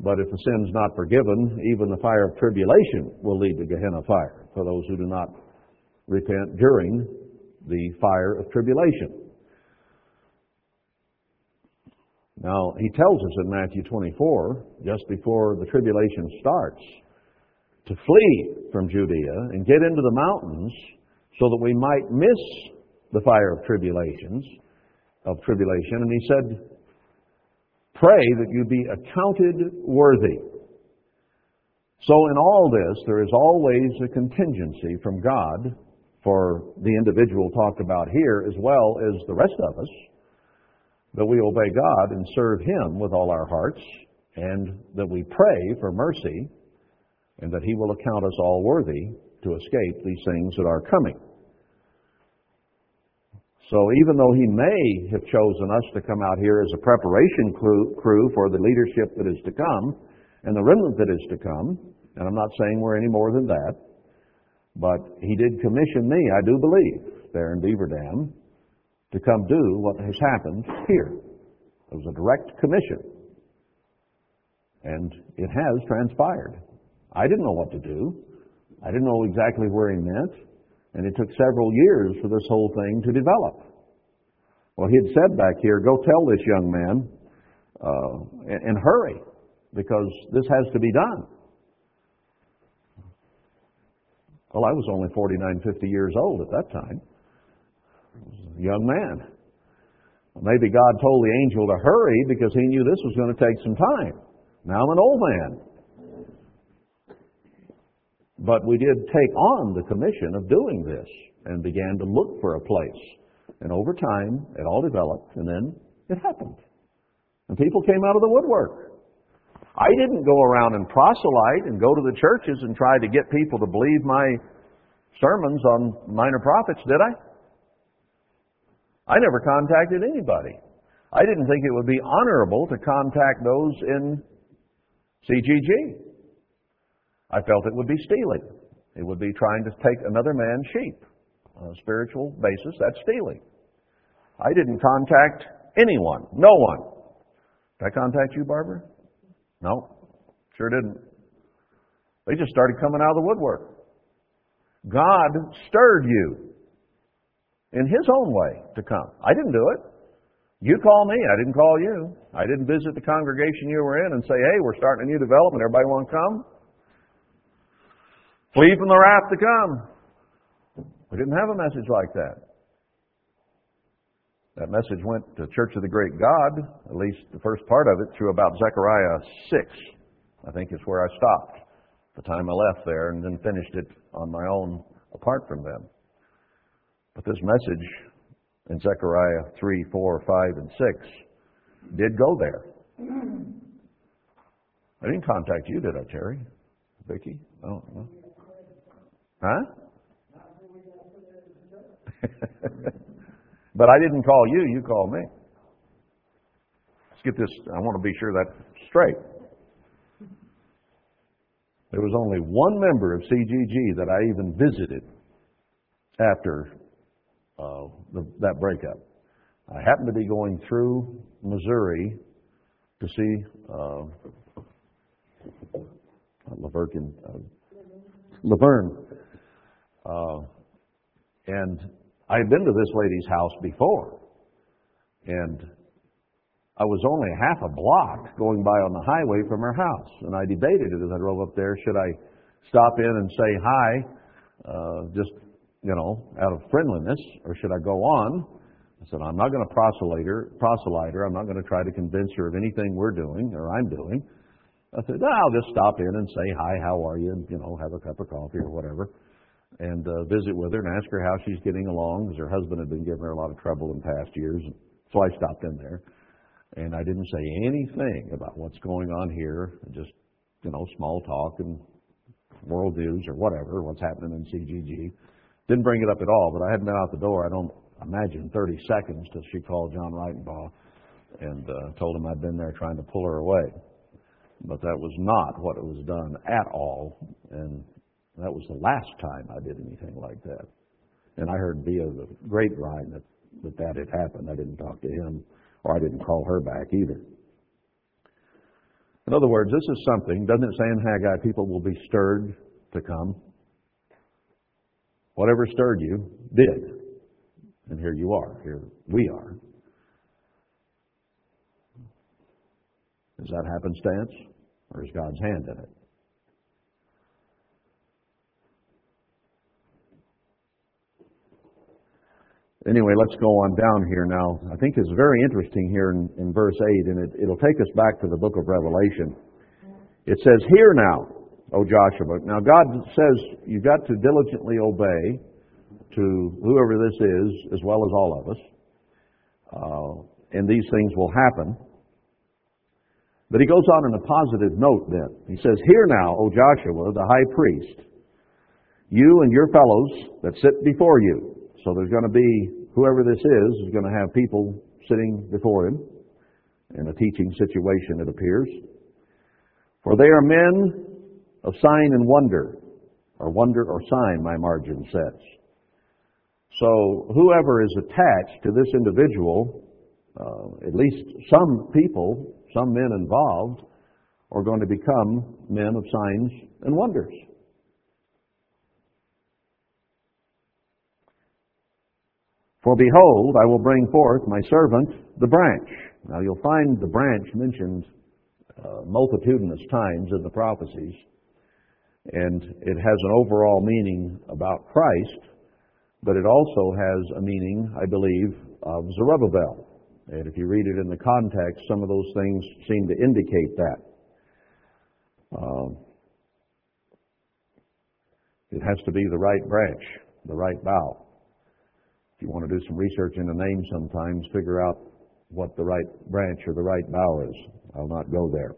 But if the sin's not forgiven, even the fire of tribulation will lead to Gehenna fire for those who do not repent during the fire of tribulation. Now, he tells us in Matthew 24, just before the tribulation starts, to flee from Judea and get into the mountains so that we might miss the fire of tribulations, of tribulation. And he said, Pray that you be accounted worthy. So in all this, there is always a contingency from God for the individual talked about here as well as the rest of us that we obey God and serve Him with all our hearts, and that we pray for mercy, and that He will account us all worthy to escape these things that are coming. So even though He may have chosen us to come out here as a preparation crew for the leadership that is to come, and the remnant that is to come, and I'm not saying we're any more than that, but He did commission me, I do believe, there in Beaver Dam, to come do what has happened here. It was a direct commission. And it has transpired. I didn't know what to do. I didn't know exactly where he meant. And it took several years for this whole thing to develop. Well, he had said back here, go tell this young man, uh, and, hurry, because this has to be done. Well, I was only 49, 50 years old at that time young man. Maybe God told the angel to hurry because he knew this was going to take some time. Now I'm an old man. But we did take on the commission of doing this and began to look for a place. And over time, it all developed, and then it happened. And people came out of the woodwork. I didn't go around and proselyte and go to the churches and try to get people to believe my sermons on minor prophets, did I? I never contacted anybody. I didn't think it would be honorable to contact those in CGG. I felt it would be stealing. It would be trying to take another man's sheep on a spiritual basis. That's stealing. I didn't contact anyone. No one. Did I contact you, Barbara? No. Sure didn't. They just started coming out of the woodwork. God stirred you in His own way to come. I didn't do it. You call me. I didn't call you. I didn't visit the congregation you were in and say, hey, we're starting a new development. Everybody want to come? Flee from the wrath to come. We didn't have a message like that. That message went to Church of the Great God, at least the first part of it, through about Zechariah 6. I think is where I stopped the time I left there and then finished it on my own apart from them. But this message in Zechariah 3, 4, 5, and 6 did go there. I didn't contact you, did I, Terry? Vicki? Oh, no. Huh? [laughs] but I didn't call you, you called me. Let's get this, I want to be sure that's straight. There was only one member of CGG that I even visited after uh, the, that breakup. I happened to be going through Missouri to see uh, uh, Laverne. Uh, and I had been to this lady's house before, and I was only half a block going by on the highway from her house, and I debated it as I drove up there. Should I stop in and say hi, uh, just you know, out of friendliness, or should I go on? I said, I'm not going to proselyte her, proselyte her. I'm not going to try to convince her of anything we're doing or I'm doing. I said, I'll just stop in and say, hi, how are you? And, you know, have a cup of coffee or whatever. And uh, visit with her and ask her how she's getting along because her husband had been giving her a lot of trouble in past years. So I stopped in there. And I didn't say anything about what's going on here. Just, you know, small talk and world news or whatever, what's happening in CGG. Didn't bring it up at all, but I hadn't been out the door, I don't imagine, 30 seconds till she called John Ritenbaugh and uh, told him I'd been there trying to pull her away. But that was not what it was done at all, and that was the last time I did anything like that. And I heard via the grapevine that that, that had happened. I didn't talk to him, or I didn't call her back either. In other words, this is something, doesn't it say in Haggai, people will be stirred to come? Whatever stirred you did. And here you are. Here we are. Is that happenstance? Or is God's hand in it? Anyway, let's go on down here now. I think it's very interesting here in, in verse 8, and it, it'll take us back to the book of Revelation. It says, Hear now, O Joshua. Now, God says you've got to diligently obey to whoever this is, as well as all of us. Uh, and these things will happen. But he goes on in a positive note then. He says, Hear now, O Joshua, the high priest, you and your fellows that sit before you. So there's going to be, whoever this is, is going to have people sitting before him in a teaching situation, it appears. For they are men of sign and wonder, or wonder or sign, my margin says. So whoever is attached to this individual, uh, at least some people, some men involved, are going to become men of signs and wonders. For behold, I will bring forth my servant, the branch. Now you'll find the branch mentioned uh, multitudinous times in the prophecies, and it has an overall meaning about Christ, but it also has a meaning, I believe, of Zerubbabel. And if you read it in the context, some of those things seem to indicate that. Uh, it has to be the right branch, the right bough. If you want to do some research in a name sometimes, figure out what the right branch or the right bough is. I'll not go there.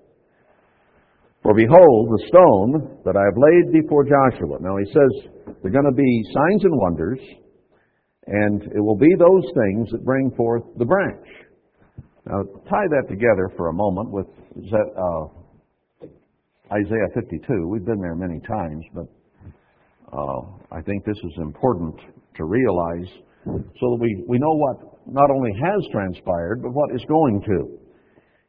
For behold, the stone that I have laid before Joshua. Now he says there are going to be signs and wonders, and it will be those things that bring forth the branch. Now tie that together for a moment with uh, Isaiah 52. We've been there many times, but uh, I think this is important to realize so that we, we know what not only has transpired, but what is going to.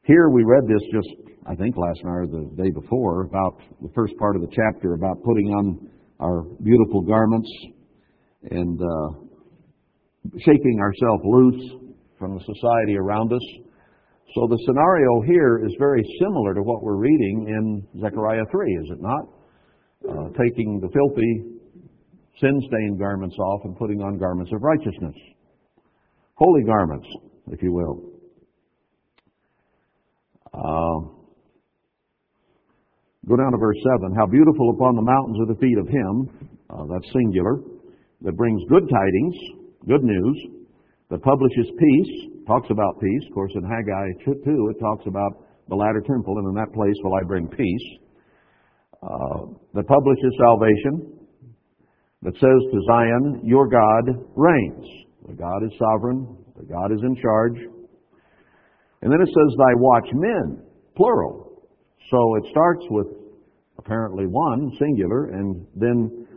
Here we read this just, I think, last night or the day before about the first part of the chapter about putting on our beautiful garments and uh, shaking ourselves loose from the society around us. So the scenario here is very similar to what we're reading in Zechariah 3, is it not? Uh, taking the filthy sin stained garments off and putting on garments of righteousness. Holy garments, if you will. Uh, go down to verse 7. How beautiful upon the mountains are the feet of him, uh, that's singular, that brings good tidings, good news, that publishes peace, talks about peace. Of course, in Haggai 2, it talks about the latter temple, and in that place will I bring peace. Uh, that publishes salvation, that says to Zion, Your God reigns. The God is sovereign, the God is in charge. And then it says, Thy watchmen, plural. So it starts with apparently one, singular, and then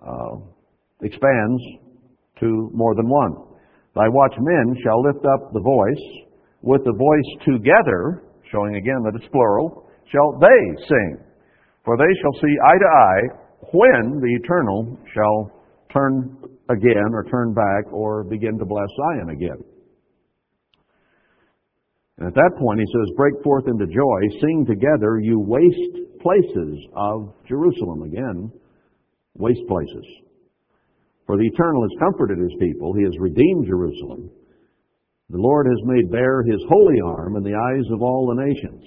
uh, expands to more than one. Thy watchmen shall lift up the voice, with the voice together, showing again that it's plural, shall they sing. For they shall see eye to eye, when the eternal shall turn again or turn back or begin to bless Zion again. And at that point, he says, Break forth into joy, sing together, you waste places of Jerusalem. Again, waste places. For the eternal has comforted his people, he has redeemed Jerusalem. The Lord has made bare his holy arm in the eyes of all the nations.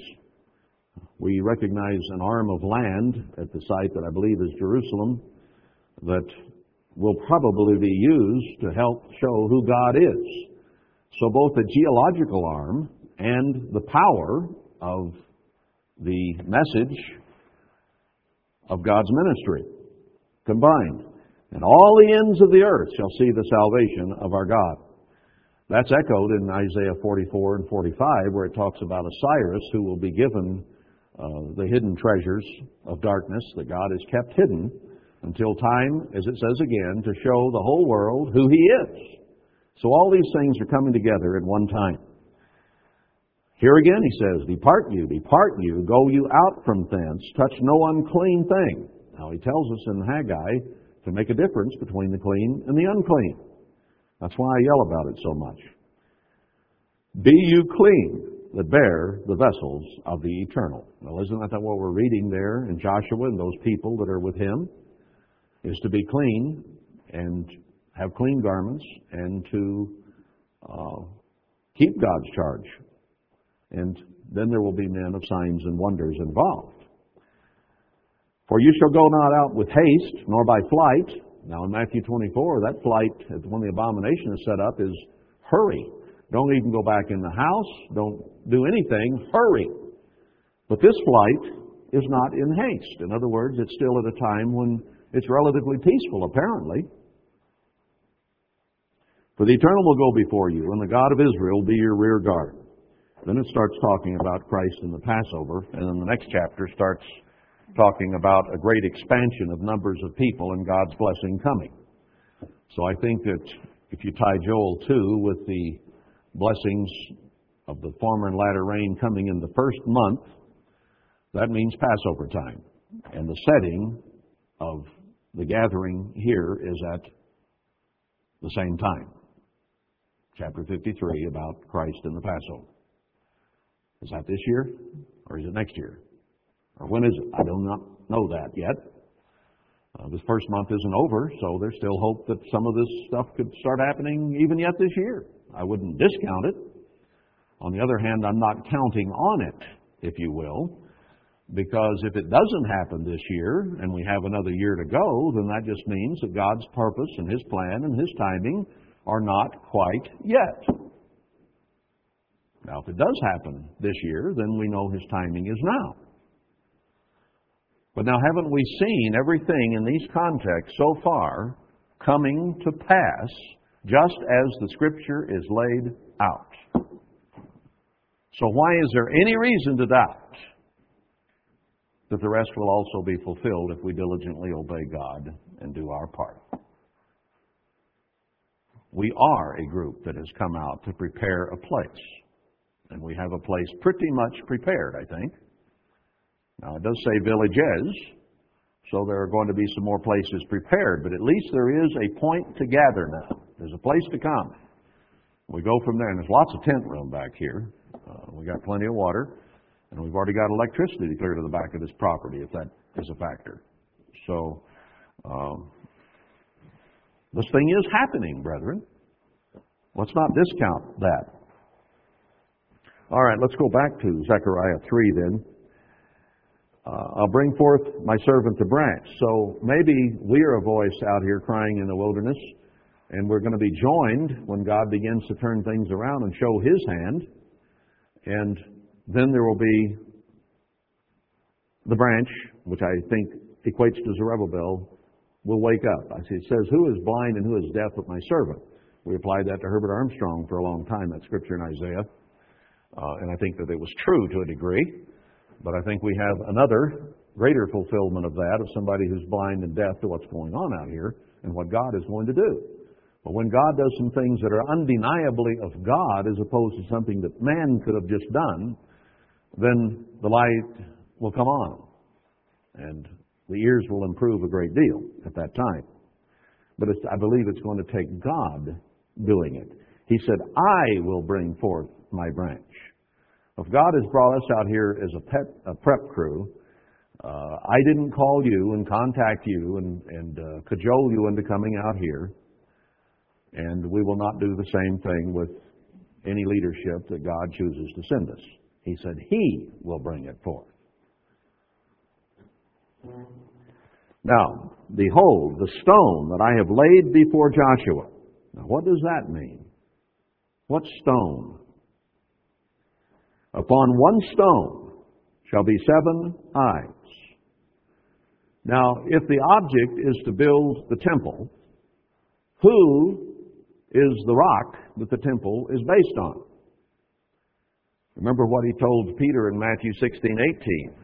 We recognize an arm of land at the site that I believe is Jerusalem that will probably be used to help show who God is. So both the geological arm and the power of the message of God's ministry combined. And all the ends of the earth shall see the salvation of our God. That's echoed in Isaiah 44 and 45, where it talks about a who will be given uh, the hidden treasures of darkness that God has kept hidden until time, as it says again, to show the whole world who He is. So all these things are coming together at one time. Here again he says, Depart you, depart you, go you out from thence, touch no unclean thing. Now he tells us in Haggai to make a difference between the clean and the unclean. That's why I yell about it so much. Be you clean that bear the vessels of the eternal. Well, isn't that what we're reading there in Joshua and those people that are with him? Is to be clean and have clean garments and to uh, keep God's charge. And then there will be men of signs and wonders involved. For you shall go not out with haste, nor by flight. Now in Matthew 24, that flight, when the abomination is set up, is hurry. Don't even go back in the house. Don't do anything. Hurry. But this flight is not in haste. In other words, it's still at a time when it's relatively peaceful, apparently. For the eternal will go before you, and the God of Israel will be your rear guard. Then it starts talking about Christ and the Passover, and then the next chapter starts talking about a great expansion of numbers of people and God's blessing coming. So I think that if you tie Joel 2 with the blessings of the former and latter rain coming in the first month, that means Passover time. And the setting of the gathering here is at the same time. Chapter 53 about Christ and the Passover. Is that this year or is it next year? Or when is it? I do not know that yet. Uh, this first month isn't over, so there's still hope that some of this stuff could start happening even yet this year. I wouldn't discount it. On the other hand, I'm not counting on it, if you will, because if it doesn't happen this year and we have another year to go, then that just means that God's purpose and His plan and His timing are not quite yet. Now, if it does happen this year, then we know His timing is now. But now, haven't we seen everything in these contexts so far coming to pass just as the Scripture is laid out? So, why is there any reason to doubt that the rest will also be fulfilled if we diligently obey God and do our part? We are a group that has come out to prepare a place. And we have a place pretty much prepared, I think. Now, it does say villages, so there are going to be some more places prepared, but at least there is a point to gather now. There's a place to come. We go from there, and there's lots of tent room back here. Uh, we got plenty of water, and we've already got electricity clear to the back of this property, if that is a factor. So, um, this thing is happening, brethren. Let's not discount that. All right, let's go back to Zechariah 3 then. Uh, I'll bring forth my servant the branch. So maybe we are a voice out here crying in the wilderness, and we're going to be joined when God begins to turn things around and show His hand. And then there will be the branch, which I think equates to Zerubbabel, will wake up. I see it says, Who is blind and who is deaf but my servant? We applied that to Herbert Armstrong for a long time, that scripture in Isaiah. Uh, and I think that it was true to a degree. But I think we have another greater fulfillment of that of somebody who's blind and deaf to what's going on out here and what God is going to do. But when God does some things that are undeniably of God as opposed to something that man could have just done, then the light will come on. And the ears will improve a great deal at that time. But I believe it's going to take God doing it. He said, I will bring forth my branch. If God has brought us out here as a, pet, a prep crew, uh, I didn't call you and contact you and, and uh, cajole you into coming out here, and we will not do the same thing with any leadership that God chooses to send us. He said He will bring it forth. Now, behold, the stone that I have laid before Joshua. Now, what does that mean? What stone? Upon one stone shall be seven eyes. Now, if the object is to build the temple, who is the rock that the temple is based on? Remember what he told Peter in Matthew 16, 18.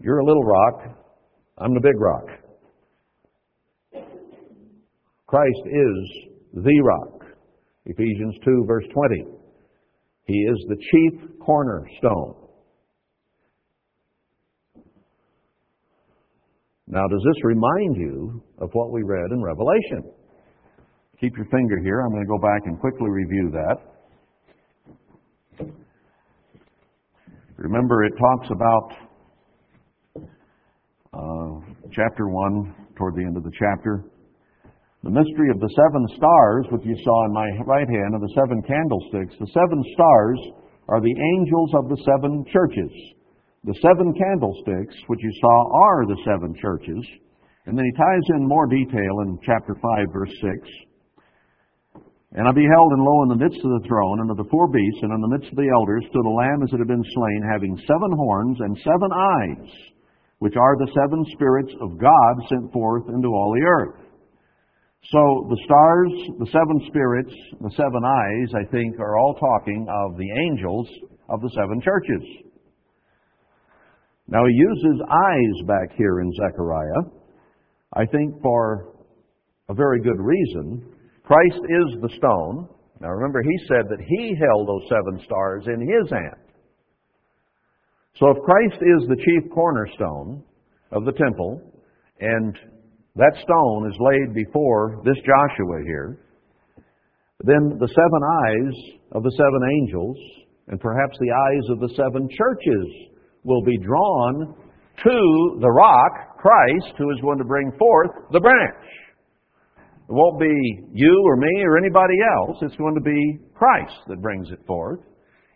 You're a little rock, I'm the big rock. Christ is the rock. Ephesians 2, verse 20. He is the chief cornerstone. Now, does this remind you of what we read in Revelation? Keep your finger here. I'm going to go back and quickly review that. Remember, it talks about uh, chapter 1, toward the end of the chapter. The mystery of the seven stars, which you saw in my right hand, and the seven candlesticks. The seven stars are the angels of the seven churches. The seven candlesticks, which you saw, are the seven churches. And then he ties in more detail in chapter 5, verse 6. And I beheld, and lo, in the midst of the throne, and of the four beasts, and in the midst of the elders, stood a lamb as it had been slain, having seven horns and seven eyes, which are the seven spirits of God sent forth into all the earth. So the stars, the seven spirits, the seven eyes, I think, are all talking of the angels of the seven churches. Now he uses eyes back here in Zechariah, I think for a very good reason. Christ is the stone. Now remember, he said that he held those seven stars in his hand. So if Christ is the chief cornerstone of the temple, and that stone is laid before this Joshua here, then the seven eyes of the seven angels, and perhaps the eyes of the seven churches, will be drawn to the rock, Christ, who is going to bring forth the branch. It won't be you or me or anybody else. It's going to be Christ that brings it forth.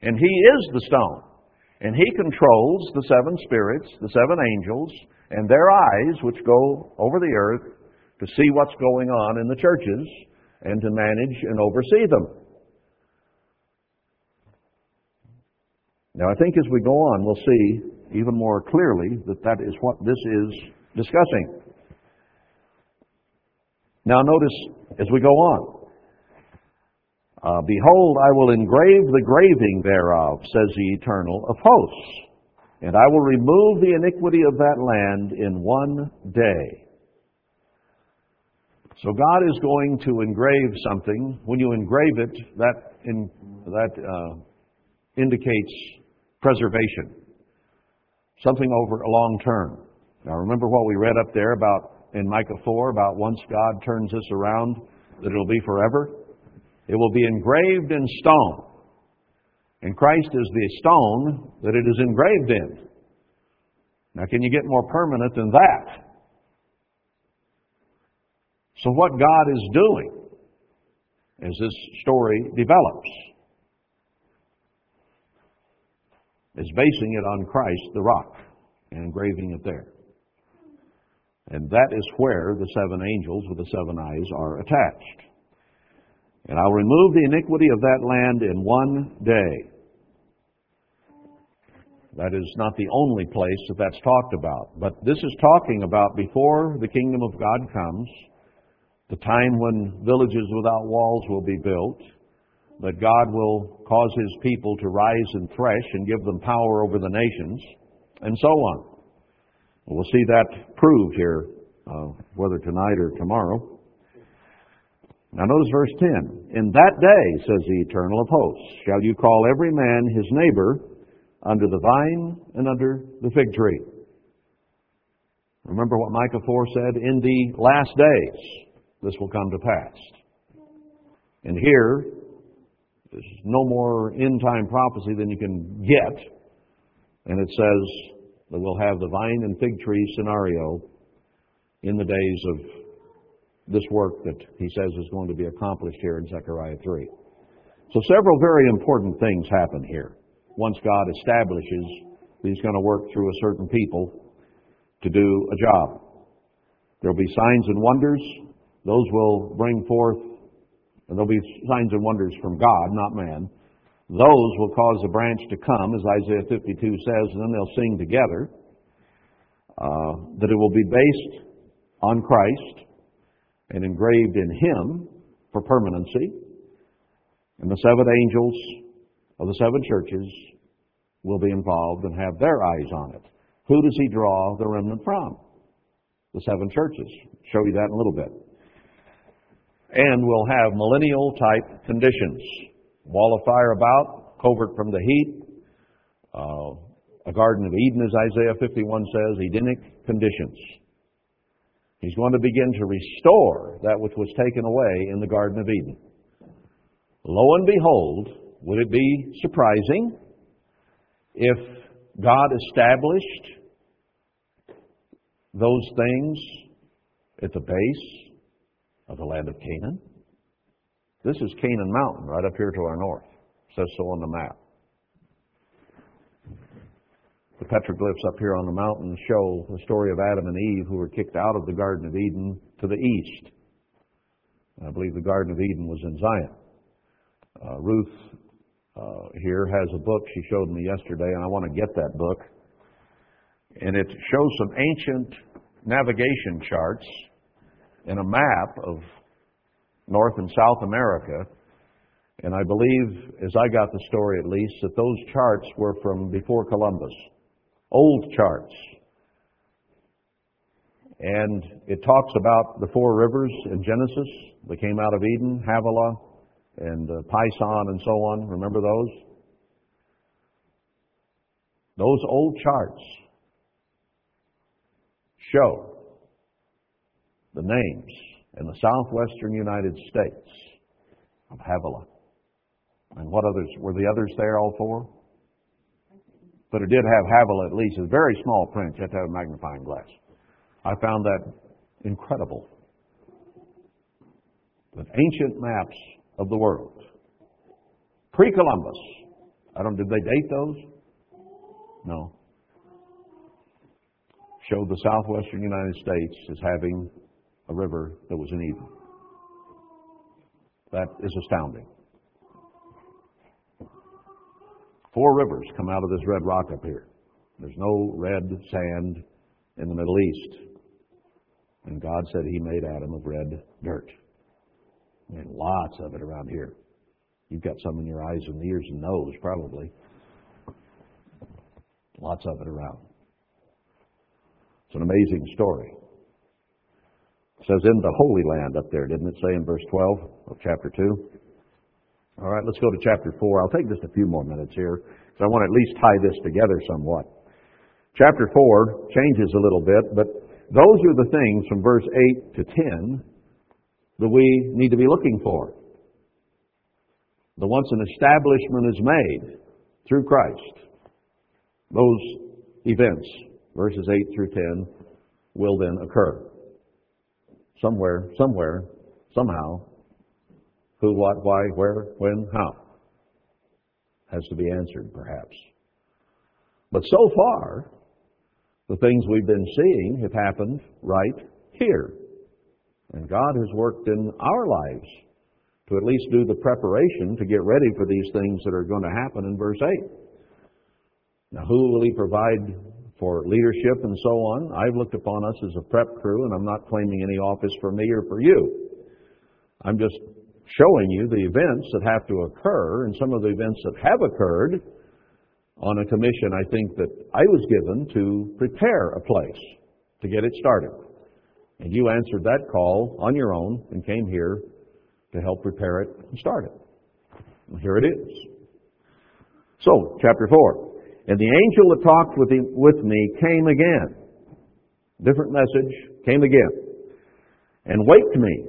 And He is the stone. And He controls the seven spirits, the seven angels, and their eyes, which go over the earth to see what's going on in the churches and to manage and oversee them. Now, I think as we go on, we'll see even more clearly that that is what this is discussing. Now, notice as we go on. Uh, Behold, I will engrave the graving thereof, says the Eternal of hosts, and I will remove the iniquity of that land in one day. So God is going to engrave something. When you engrave it, that in, that uh, indicates preservation, something over a long term. Now, remember what we read up there about in Micah 4 about once God turns this around, that it'll be forever. It will be engraved in stone. And Christ is the stone that it is engraved in. Now, can you get more permanent than that? So, what God is doing as this story develops is basing it on Christ, the rock, and engraving it there. And that is where the seven angels with the seven eyes are attached. And I'll remove the iniquity of that land in one day. That is not the only place that that's talked about. But this is talking about before the kingdom of God comes, the time when villages without walls will be built, that God will cause His people to rise and thresh and give them power over the nations, and so on. We'll see that proved here, uh, whether tonight or tomorrow. Now notice verse 10. In that day, says the Eternal of hosts, shall you call every man his neighbor under the vine and under the fig tree. Remember what Micah 4 said? In the last days, this will come to pass. And here, there's no more end time prophecy than you can get. And it says, that we'll have the vine and fig tree scenario in the days of this work that he says is going to be accomplished here in Zechariah 3. So several very important things happen here. Once God establishes that he's going to work through a certain people to do a job. There'll be signs and wonders. Those will bring forth, and there'll be signs and wonders from God, not man. Those will cause the branch to come, as Isaiah 52 says, and then they'll sing together. Uh, that it will be based on Christ and engraved in Him for permanency. And the seven angels of the seven churches will be involved and have their eyes on it. Who does He draw the remnant from? The seven churches. Show you that in a little bit. And we'll have millennial type conditions wall of fire about, covert from the heat, uh, a Garden of Eden, as Isaiah 51 says, Edenic conditions. He's going to begin to restore that which was taken away in the Garden of Eden. Lo and behold, would it be surprising if God established those things at the base of the land of Canaan? This is Canaan Mountain right up here to our north. It says so on the map. The petroglyphs up here on the mountain show the story of Adam and Eve who were kicked out of the Garden of Eden to the east. I believe the Garden of Eden was in Zion. Uh, Ruth uh, here has a book she showed me yesterday, and I want to get that book. And it shows some ancient navigation charts and a map of North and South America. And I believe, as I got the story at least, that those charts were from before Columbus. Old charts. And it talks about the four rivers in Genesis that came out of Eden, Havilah and uh, Pison and so on. Remember those? Those old charts show the names in the southwestern United States of Havilah. And what others? Were the others there, all four? But it did have Havilah at least. It's very small print. You have to have a magnifying glass. I found that incredible. The ancient maps of the world. Pre-Columbus. I don't, did they date those? No. Showed the southwestern United States as having a river that was in Eden. That is astounding. Four rivers come out of this red rock up here. There's no red sand in the Middle East. And God said He made Adam of red dirt. And lots of it around here. You've got some in your eyes and ears and nose, probably. Lots of it around. It's an amazing story. It says in the Holy Land up there, didn't it say in verse 12 of chapter 2? All right, let's go to chapter 4. I'll take just a few more minutes here because I want to at least tie this together somewhat. Chapter 4 changes a little bit, but those are the things from verse 8 to 10 that we need to be looking for. The once an establishment is made through Christ, those events, verses 8 through 10, will then occur. Somewhere, somewhere, somehow, who, what, why, where, when, how. Has to be answered, perhaps. But so far, the things we've been seeing have happened right here. And God has worked in our lives to at least do the preparation to get ready for these things that are going to happen in verse 8. Now, who will He provide for leadership and so on? I've looked upon us as a prep crew, and I'm not claiming any office for me or for you. I'm just showing you the events that have to occur and some of the events that have occurred on a commission I think that I was given to prepare a place to get it started. And you answered that call on your own and came here to help prepare it and start it. And here it is. So, chapter 4. And the angel that talked with, him, with me came again. Different message, came again. And waked me.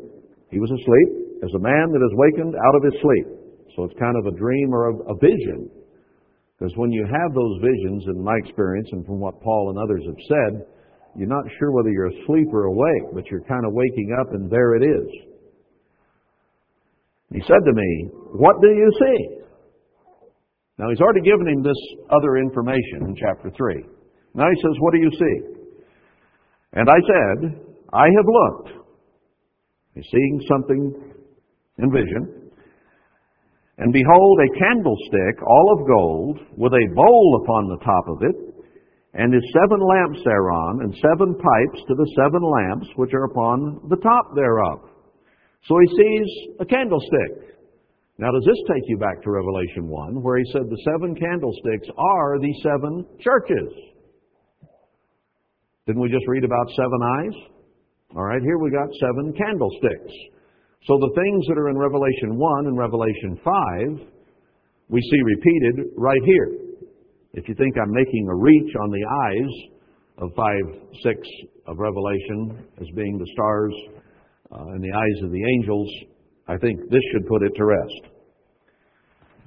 He was asleep as a man that is wakened out of his sleep. So it's kind of a dream or a, a vision. Because when you have those visions, in my experience and from what Paul and others have said, you're not sure whether you're asleep or awake, but you're kind of waking up and there it is. He said to me, What do you see? Now he's already given him this other information in chapter 3. Now he says, What do you see? And I said, I have looked. He's seeing something in vision. And behold, a candlestick, all of gold, with a bowl upon the top of it, and his seven lamps thereon, and seven pipes to the seven lamps which are upon the top thereof. So he sees a candlestick. Now, does this take you back to Revelation 1, where he said the seven candlesticks are the seven churches? Didn't we just read about seven eyes? All right, here we got seven candlesticks. So the things that are in Revelation 1 and Revelation 5, we see repeated right here. If you think I'm making a reach on the eyes of 5 6 of Revelation as being the stars uh, in the eyes of the angels, I think this should put it to rest.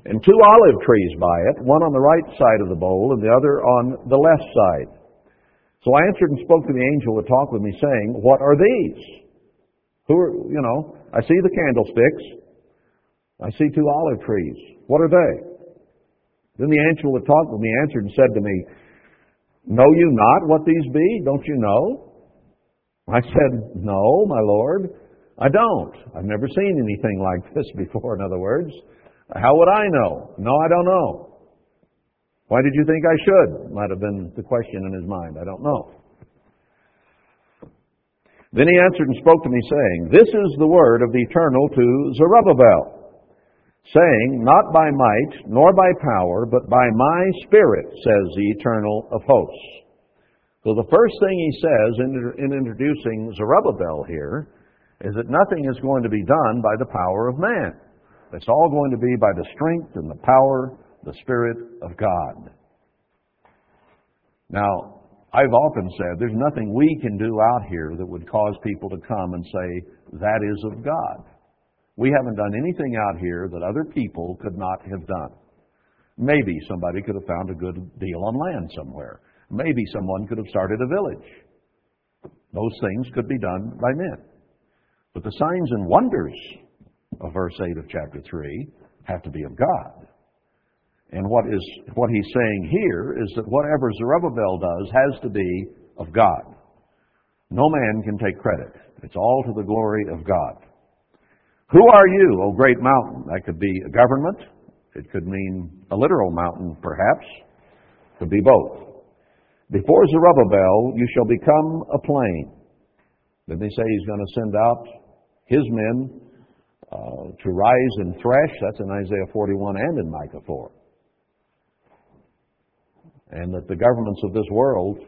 And two olive trees by it, one on the right side of the bowl and the other on the left side. So I answered and spoke to the angel who talked with me, saying, What are these? Who are, you know, I see the candlesticks. I see two olive trees. What are they? Then the angel that talked with me answered and said to me, Know you not what these be? Don't you know? I said, No, my Lord, I don't. I've never seen anything like this before, in other words. How would I know? No, I don't know. Why did you think I should? Might have been the question in his mind. I don't know. Then he answered and spoke to me, saying, This is the word of the Eternal to Zerubbabel, saying, Not by might, nor by power, but by my Spirit, says the Eternal of hosts. So the first thing he says in, in introducing Zerubbabel here is that nothing is going to be done by the power of man. It's all going to be by the strength and the power the Spirit of God. Now, I've often said there's nothing we can do out here that would cause people to come and say, that is of God. We haven't done anything out here that other people could not have done. Maybe somebody could have found a good deal on land somewhere. Maybe someone could have started a village. Those things could be done by men. But the signs and wonders of verse 8 of chapter 3 have to be of God. And what is what he's saying here is that whatever Zerubbabel does has to be of God. No man can take credit. It's all to the glory of God. Who are you, O great mountain? That could be a government. It could mean a literal mountain, perhaps. It could be both. Before Zerubbabel, you shall become a plain. Then they say he's going to send out his men uh, to rise and thresh. That's in Isaiah 41 and in Micah 4 and that the governments of this world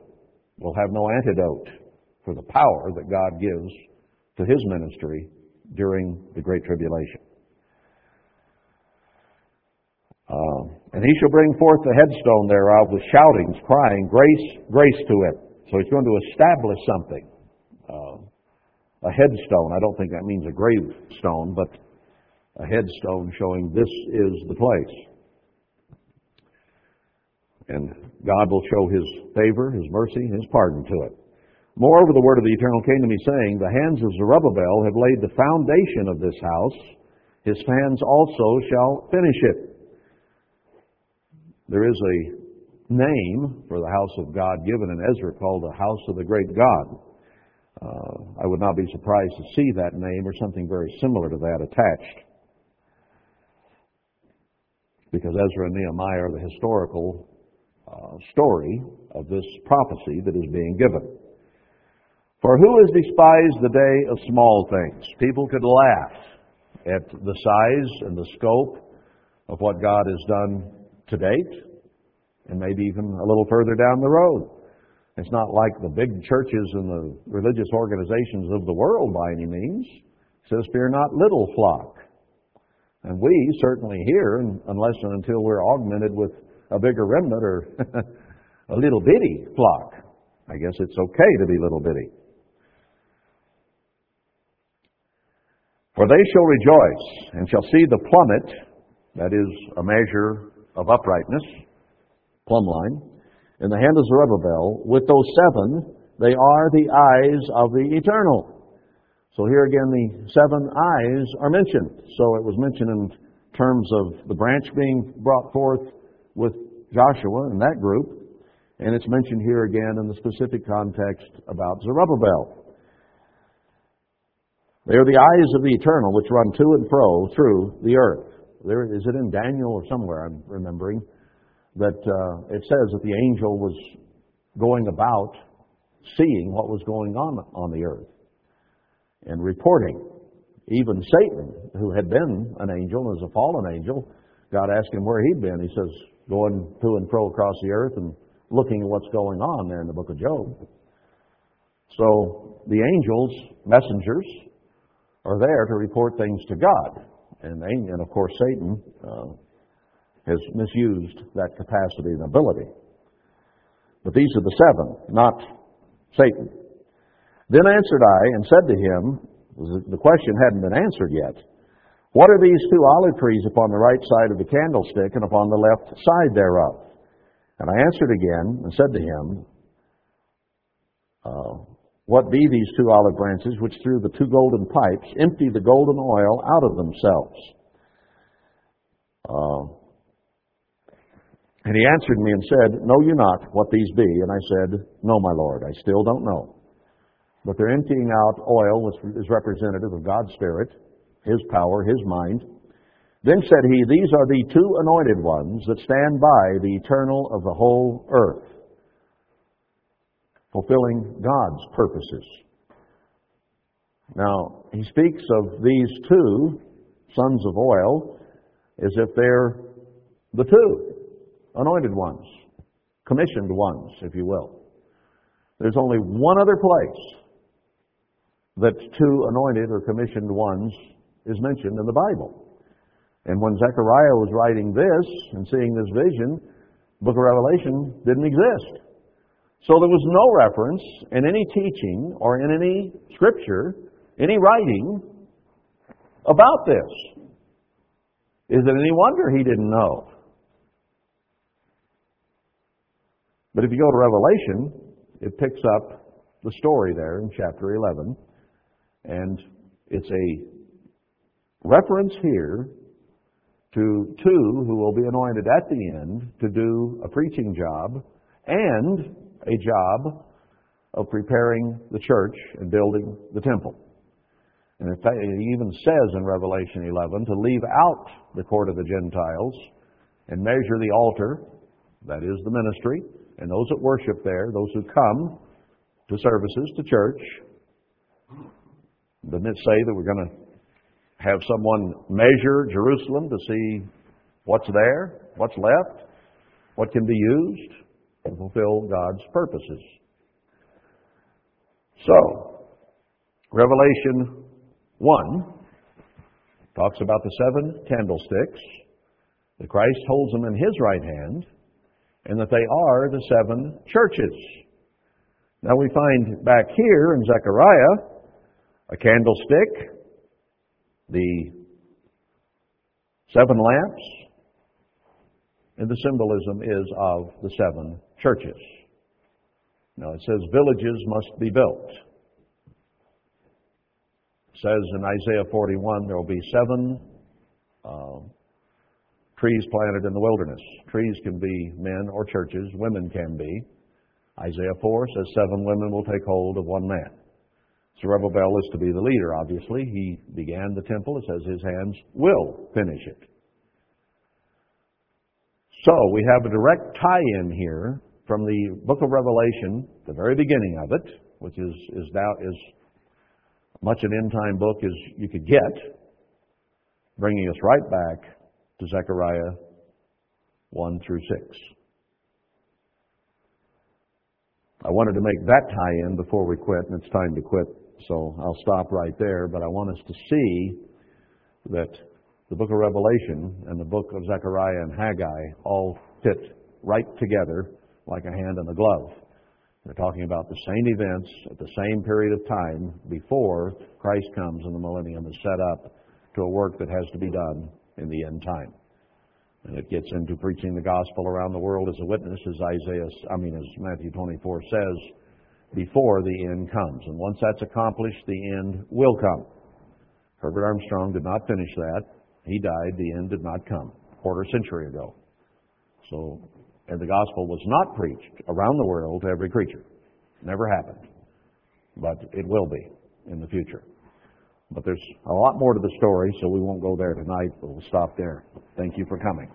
will have no antidote for the power that God gives to his ministry during the Great Tribulation. Uh, and he shall bring forth the headstone thereof with shoutings, crying, Grace, grace to it. So he's going to establish something. Uh, a headstone. I don't think that means a gravestone, but a headstone showing this is the place. And God will show His favor, His mercy, His pardon to it. Moreover, the word of the eternal came to me, saying, The hands of Zerubbabel have laid the foundation of this house. His hands also shall finish it. There is a name for the house of God given in Ezra called the house of the great God. Uh, I would not be surprised to see that name or something very similar to that attached. Because Ezra and Nehemiah are the historical uh, story of this prophecy that is being given. For who has despised the day of small things? People could laugh at the size and the scope of what God has done to date, and maybe even a little further down the road. It's not like the big churches and the religious organizations of the world by any means. It says, Fear not, little flock. And we certainly here, unless and until we're augmented with a bigger remnant or [laughs] a little bitty flock. I guess it's okay to be little bitty. For they shall rejoice and shall see the plummet, that is a measure of uprightness, plumb line, in the hand of Zerubbabel. With those seven, they are the eyes of the eternal. So here again, the seven eyes are mentioned. So it was mentioned in terms of the branch being brought forth with Joshua and that group, and it's mentioned here again in the specific context about Zerubbabel. They are the eyes of the eternal which run to and fro through the earth. There is it in Daniel or somewhere I'm remembering that uh, it says that the angel was going about seeing what was going on on the earth and reporting. Even Satan, who had been an angel, as a fallen angel, God asked him where he'd been. He says, going to and fro across the earth and looking at what's going on there in the book of Job. So the angels, messengers, are there to report things to God. And, and of course, Satan uh, has misused that capacity and ability. But these are the seven, not Satan. Then answered I and said to him, the question hadn't been answered yet. What are these two olive trees upon the right side of the candlestick and upon the left side thereof? And I answered again and said to him, uh, What be these two olive branches which through the two golden pipes empty the golden oil out of themselves? Uh, and he answered me and said, Know you not what these be? And I said, No, my Lord, I still don't know. But they're emptying out oil, which is representative of God's Spirit, His power, His mind. Then said he, These are the two anointed ones that stand by the eternal of the whole earth, fulfilling God's purposes. Now, he speaks of these two sons of oil as if they're the two anointed ones, commissioned ones, if you will. There's only one other place that two anointed or commissioned ones is mentioned in the Bible. And when Zechariah was writing this and seeing this vision, book of Revelation didn't exist. So there was no reference in any teaching or in any scripture, any writing about this. Is it any wonder he didn't know? But if you go to Revelation, it picks up the story there in chapter 11. And it's a reference here to two who will be anointed at the end to do a preaching job and a job of preparing the church and building the temple. And in fact, it even says in Revelation 11 to leave out the court of the Gentiles and measure the altar, that is the ministry, and those that worship there, those who come to services, to church, doesn't it say that we're going to have someone measure Jerusalem to see what's there, what's left, what can be used to fulfill God's purposes? So, Revelation 1 talks about the seven candlesticks, that Christ holds them in his right hand, and that they are the seven churches. Now we find back here in Zechariah a candlestick, the seven lamps, and the symbolism is of the seven churches. Now it says villages must be built. It says in Isaiah 41 there will be seven uh, trees planted in the wilderness. Trees can be men or churches, women can be. Isaiah 4 says seven women will take hold of one man. Zerubbabel is to be the leader, obviously. He began the temple. It says his hands will finish it. So we have a direct tie-in here from the book of Revelation, the very beginning of it, which is, is now is much an end time book as you could get, bringing us right back to Zechariah 1 through 6. I wanted to make that tie in before we quit, and it's time to quit so I'll stop right there, but I want us to see that the book of Revelation and the book of Zechariah and Haggai all fit right together like a hand in a glove. They're talking about the same events at the same period of time before Christ comes and the millennium is set up to a work that has to be done in the end time. And it gets into preaching the gospel around the world as a witness, as Isaiah, I mean, as Matthew 24 says, before the end comes. And once that's accomplished, the end will come. Herbert Armstrong did not finish that. He died. The end did not come. Quarter century ago. So, and the gospel was not preached around the world to every creature. Never happened. But it will be in the future. But there's a lot more to the story, so we won't go there tonight, but we'll stop there. Thank you for coming.